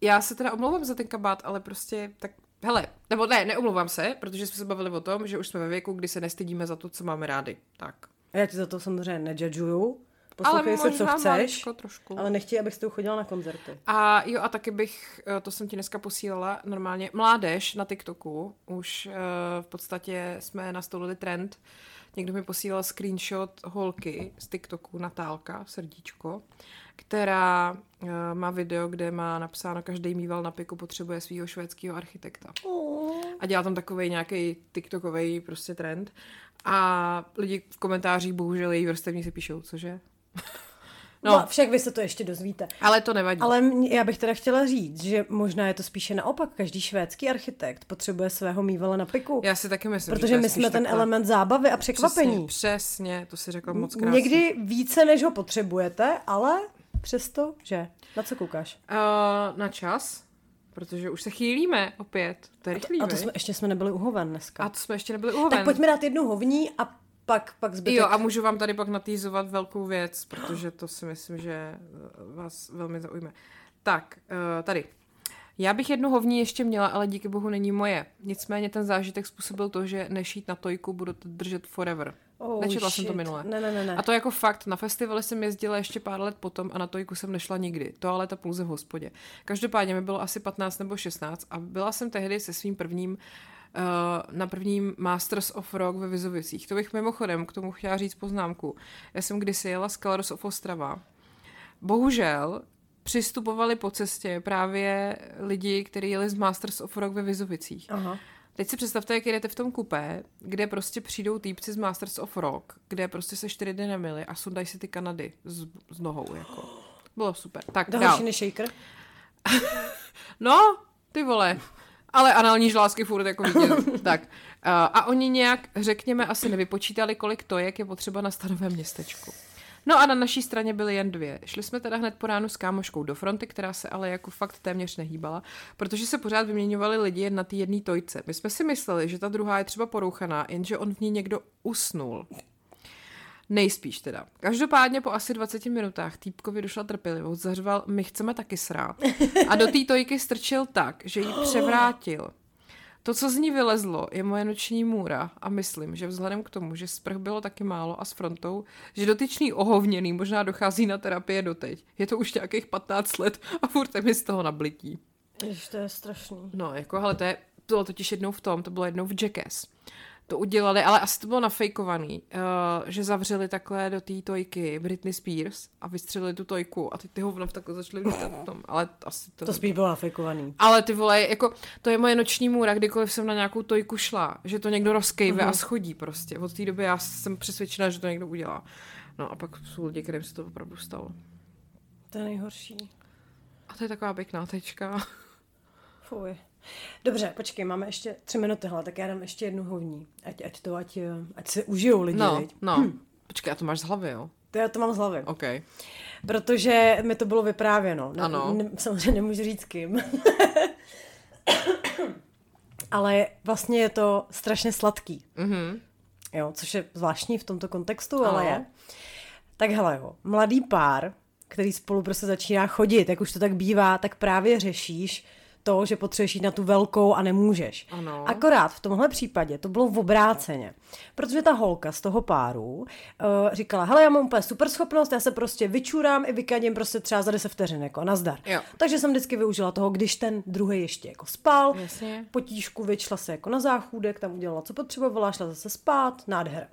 já se teda omlouvám za ten kabát, ale prostě tak Hele, nebo ne, neomlouvám se, protože jsme se bavili o tom, že už jsme ve věku, kdy se nestydíme za to, co máme rádi. Tak. A já ti za to samozřejmě nejudžuju, poslouchej ale se, co chceš, maličko trošku. ale nechtěji, abych s tou chodila na koncerty. A jo, a taky bych, eh, to jsem ti dneska posílala, normálně mládež na TikToku, už uh, v podstatě jsme nastolili trend. Někdo mi posílal screenshot holky z TikToku, Natálka, srdíčko, která uh, má video, kde má napsáno, každý mýval na piku potřebuje svého švédského architekta. A dělá tam takový nějaký TikTokový prostě trend. A lidi v komentářích bohužel její vrstevníci píšou, cože? (laughs) No. no, však vy se to ještě dozvíte. Ale to nevadí. Ale mě- já bych teda chtěla říct, že možná je to spíše naopak. Každý švédský architekt potřebuje svého mývala na piku. Já si taky myslím, že to protože je my jsme ten takhle. element zábavy a překvapení. Přesně, přesně, to si řekla moc krásně. Někdy více, než ho potřebujete, ale přesto, že. Na co koukáš? Uh, na čas, protože už se chýlíme opět. To je rychlý, A to viď? jsme, ještě jsme nebyli uhoven dneska. a to jsme ještě nebyli uhoven. tak pojďme dát jednu hovní a pak, pak zbytek. Jo, a můžu vám tady pak natýzovat velkou věc, protože to si myslím, že eh, vás velmi zaujme. Tak, eh, tady. Já bych jednu hovní ještě měla, ale díky bohu není moje. Nicméně ten zážitek způsobil to, že nešít na tojku budu to držet forever. Oh, Nečetla jsem to shit. minule. Ne, ne, ne, ne. A to jako fakt, na festivaly jsem jezdila ještě pár let potom a na tojku jsem nešla nikdy. To ale to pouze v hospodě. Každopádně mi bylo asi 15 nebo 16 a byla jsem tehdy se svým prvním uh, na prvním Masters of Rock ve Vizovicích. To bych mimochodem k tomu chtěla říct poznámku. Já jsem kdysi jela z Colors of Ostrava. Bohužel přistupovali po cestě právě lidi, kteří jeli z Masters of Rock ve Vizovicích. Aha. Teď si představte, jak jedete v tom kupé, kde prostě přijdou týpci z Masters of Rock, kde prostě se čtyři dny nemili a sundají si ty Kanady s, s nohou, jako. Bylo super. Tak, horší než shaker? (laughs) No, ty vole. Ale anální žlásky furt jako vidět. (laughs) tak. Uh, a oni nějak, řekněme, asi nevypočítali, kolik to je, jak je potřeba na stanovém městečku. No a na naší straně byly jen dvě. Šli jsme teda hned po ránu s kámoškou do fronty, která se ale jako fakt téměř nehýbala, protože se pořád vyměňovali lidi na té jedné tojce. My jsme si mysleli, že ta druhá je třeba porouchaná, jenže on v ní někdo usnul. Nejspíš teda. Každopádně po asi 20 minutách týpkovi došla trpělivost, zařval, my chceme taky srát. A do té tojky strčil tak, že ji převrátil. To, co z ní vylezlo, je moje noční můra a myslím, že vzhledem k tomu, že sprch bylo taky málo a s frontou, že dotyčný ohovněný možná dochází na terapie doteď. Je to už nějakých 15 let a furt je mi z toho nablití. Ježiš, to je strašný. No, jako, hele, to je, to bylo totiž jednou v tom, to bylo jednou v Jackass. To udělali, ale asi to bylo nafejkovaný, uh, že zavřeli takhle do té tojky Britney Spears a vystřelili tu tojku a teď ty hovna v takhle začaly lítat v tom, ale asi to... To spíš bylo nafejkovaný. Ale ty vole, jako, to je moje noční můra, kdykoliv jsem na nějakou tojku šla, že to někdo rozkejve uh-huh. a schodí prostě. Od té doby já jsem přesvědčena, že to někdo udělá. No a pak jsou lidi, kterým se to opravdu stalo. To je nejhorší. A to je taková pěkná tečka. Fuj. Dobře, počkej, máme ještě tři minuty, hele, tak já dám ještě jednu hovní. Ať, ať to, ať, eh, ať se užijou lidi, No, viď? no. Hm. Počkej, a to máš z hlavy, jo? To já to mám z hlavy. OK. Protože mi to bylo vyprávěno. Ne, Ano. Ne, samozřejmě nemůžu říct kým. (coughs) Ale vlastně je to strašně sladký. Mhm. Jo, což je zvláštní v tomto kontextu, Ano. ale je. Tak hele jo, mladý pár, který spolu prostě začíná chodit, jak už to tak bývá, tak právě řešíš to, že potřebuješ jít na tu velkou a nemůžeš. Ano. Akorát v tomhle případě to bylo v obráceně. Protože ta holka z toho páru uh, říkala, hele, já mám úplně super schopnost, já se prostě vyčurám i vykadím prostě třeba za 10 vteřin, jako nazdar. Jo. Takže jsem vždycky využila toho, když ten druhý ještě jako spal, Jasně. potížku vyšla se jako na záchůdek, tam udělala, co potřebovala, šla zase spát, nádhera.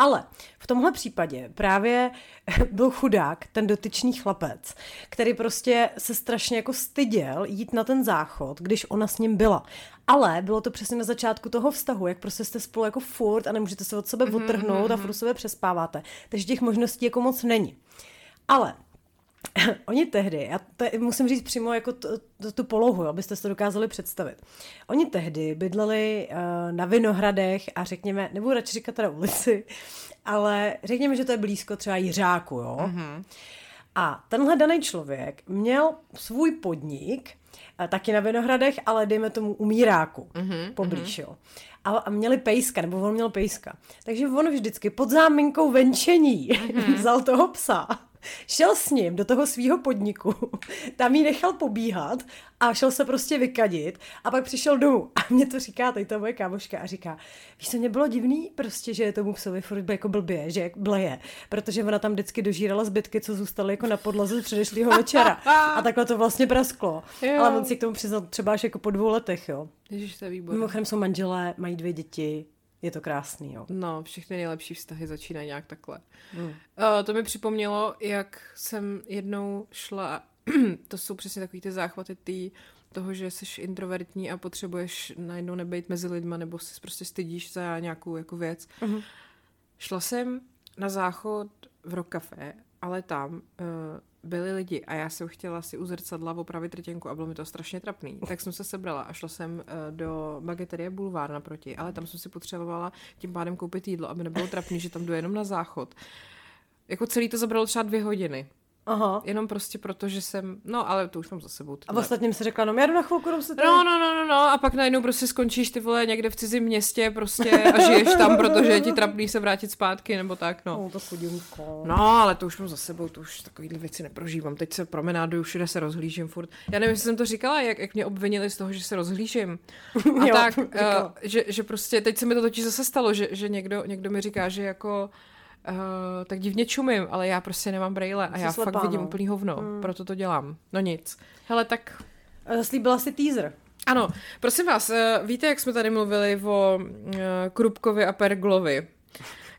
Ale v tomhle případě právě (laughs) byl chudák, ten dotyčný chlapec, který prostě se strašně jako styděl jít na ten záchod, když ona s ním byla. Ale bylo to přesně na začátku toho vztahu, jak prostě jste spolu jako furt a nemůžete se od sebe Mhm, otrhnout a furt sebe přespáváte. Takže těch možností jako moc není. Ale (laughs) Oni tehdy, já to musím říct přímo jako tu, tu, tu polohu, abyste si to dokázali představit. Oni tehdy bydleli uh, na Vinohradech a řekněme, nebudu radši říkat teda ulici, (laughs) ale řekněme, že to je blízko třeba Jiřáku, jo. Mm-hmm. A tenhle daný člověk měl svůj podnik, eh, taky na Vinohradech, ale dejme tomu u Míráku, mm-hmm, poblíž, jo. A, a měli pejska, nebo on měl pejska. Takže on vždycky pod záminkou venčení mm-hmm. (laughs) vzal toho psa šel s ním do toho svého podniku, (laughs) tam jí nechal pobíhat a šel se prostě vykadit a pak přišel domů. A mě to říká tady ta moje kámoška a říká, víš, co mě bylo divný, prostě, že tomu psovi furt jako blbě, že jak bleje, protože ona tam vždycky dožírala zbytky, co zůstaly jako na podlaze z předešlého večera. A takhle to vlastně prasklo. Jo. Ale on si k tomu přiznal třeba až jako po dvou letech, jo. Ježiš, to je výborné. Mimochodem jsou manželé, mají dvě děti, je to krásný, jo. No, všechny nejlepší vztahy začínají nějak takhle. Hmm. Uh, to mi připomnělo, jak jsem jednou šla, (clears throat) to jsou přesně takový ty záchvaty tý, toho, že jsi introvertní a potřebuješ najednou nebejt mezi lidma, nebo si prostě stydíš za nějakou jako věc. Uh-huh. Šla jsem na záchod v Rock Café, ale tam uh, byli lidi a já jsem chtěla si u zrcadla opravit rtěnku a bylo mi to strašně trapný. Tak jsem se sebrala a šla jsem uh, do bageterie Bulvár naproti, ale tam jsem si potřebovala tím pádem koupit jídlo, aby nebylo trapný, že tam jdu jenom na záchod. Jako celý to zabralo třeba dvě hodiny. Aha. Jenom prostě proto, že jsem, no ale to už mám za sebou. A v ostatním si řekla, no já jdu na chvilku, dom se tady... No, no, no, no, no, a pak najednou prostě skončíš ty vole někde v cizím městě prostě a žiješ tam, protože je ti trapný se vrátit zpátky nebo tak, no. No, to chudinko. No, ale to už mám za sebou, to už takovýhle věci neprožívám. Teď se promenáduju, všude se rozhlížím furt. Já nevím, jestli jsem to říkala, jak, jak mě obvinili z toho, že se rozhlížím. A (laughs) Jo, tak, uh, že, že prostě, teď se mi to totiž zase stalo, že, že někdo, někdo mi říká, že jako Uh, tak divně čumím, ale já prostě nemám brejle a já slepá, fakt vidím no. úplný hovno, hmm. proto to dělám. No nic. Hele, tak Eh, Slíbila si teaser. ano, prosím vás, eh, víte, jak jsme tady mluvili o eh, Krupkovi a Perglovi?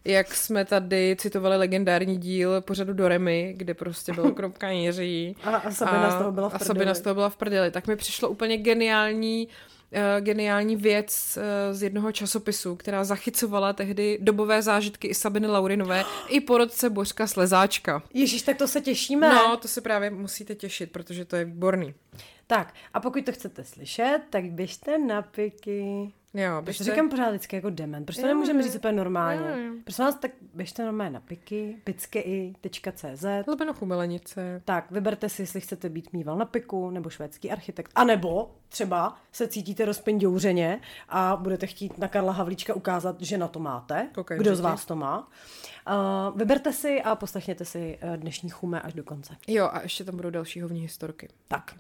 Jak jsme tady citovali legendární díl pořadu Doremy, kde prostě bylo Krupka Jiří. (laughs) A, a Sabina z toho byla v A Sabina prdeli. z toho byla v prdeli. Tak mi přišlo úplně geniální eh, geniální věc eh, z jednoho časopisu, která zachycovala tehdy dobové zážitky i Sabiny Laurinové, i porodce Božka Slezáčka. Ježíš, tak to se těšíme. No, to se právě musíte těšit, protože to je výborný. Tak, a pokud to chcete slyšet, tak běžte na piky. Jo, Proč běžte- říkám pořád vždycky jako dement? Proč to Jo, nemůžeme jo. říct úplně normálně? Jo, jo. Prosím vás, tak běžte normálně na piky, pickei.cz Hlbeno chumelenice. Tak, vyberte si, jestli chcete být mýval na piku, nebo švédský architekt. A nebo třeba se cítíte rozpindouřeně a budete chtít na Karla Havlíčka ukázat, že na to máte. Koukej, Kdo z vás to má. Uh, vyberte si a poslechněte si eh, dnešní chume až do konce. Jo, a ještě tam budou další hovní historky. Tak.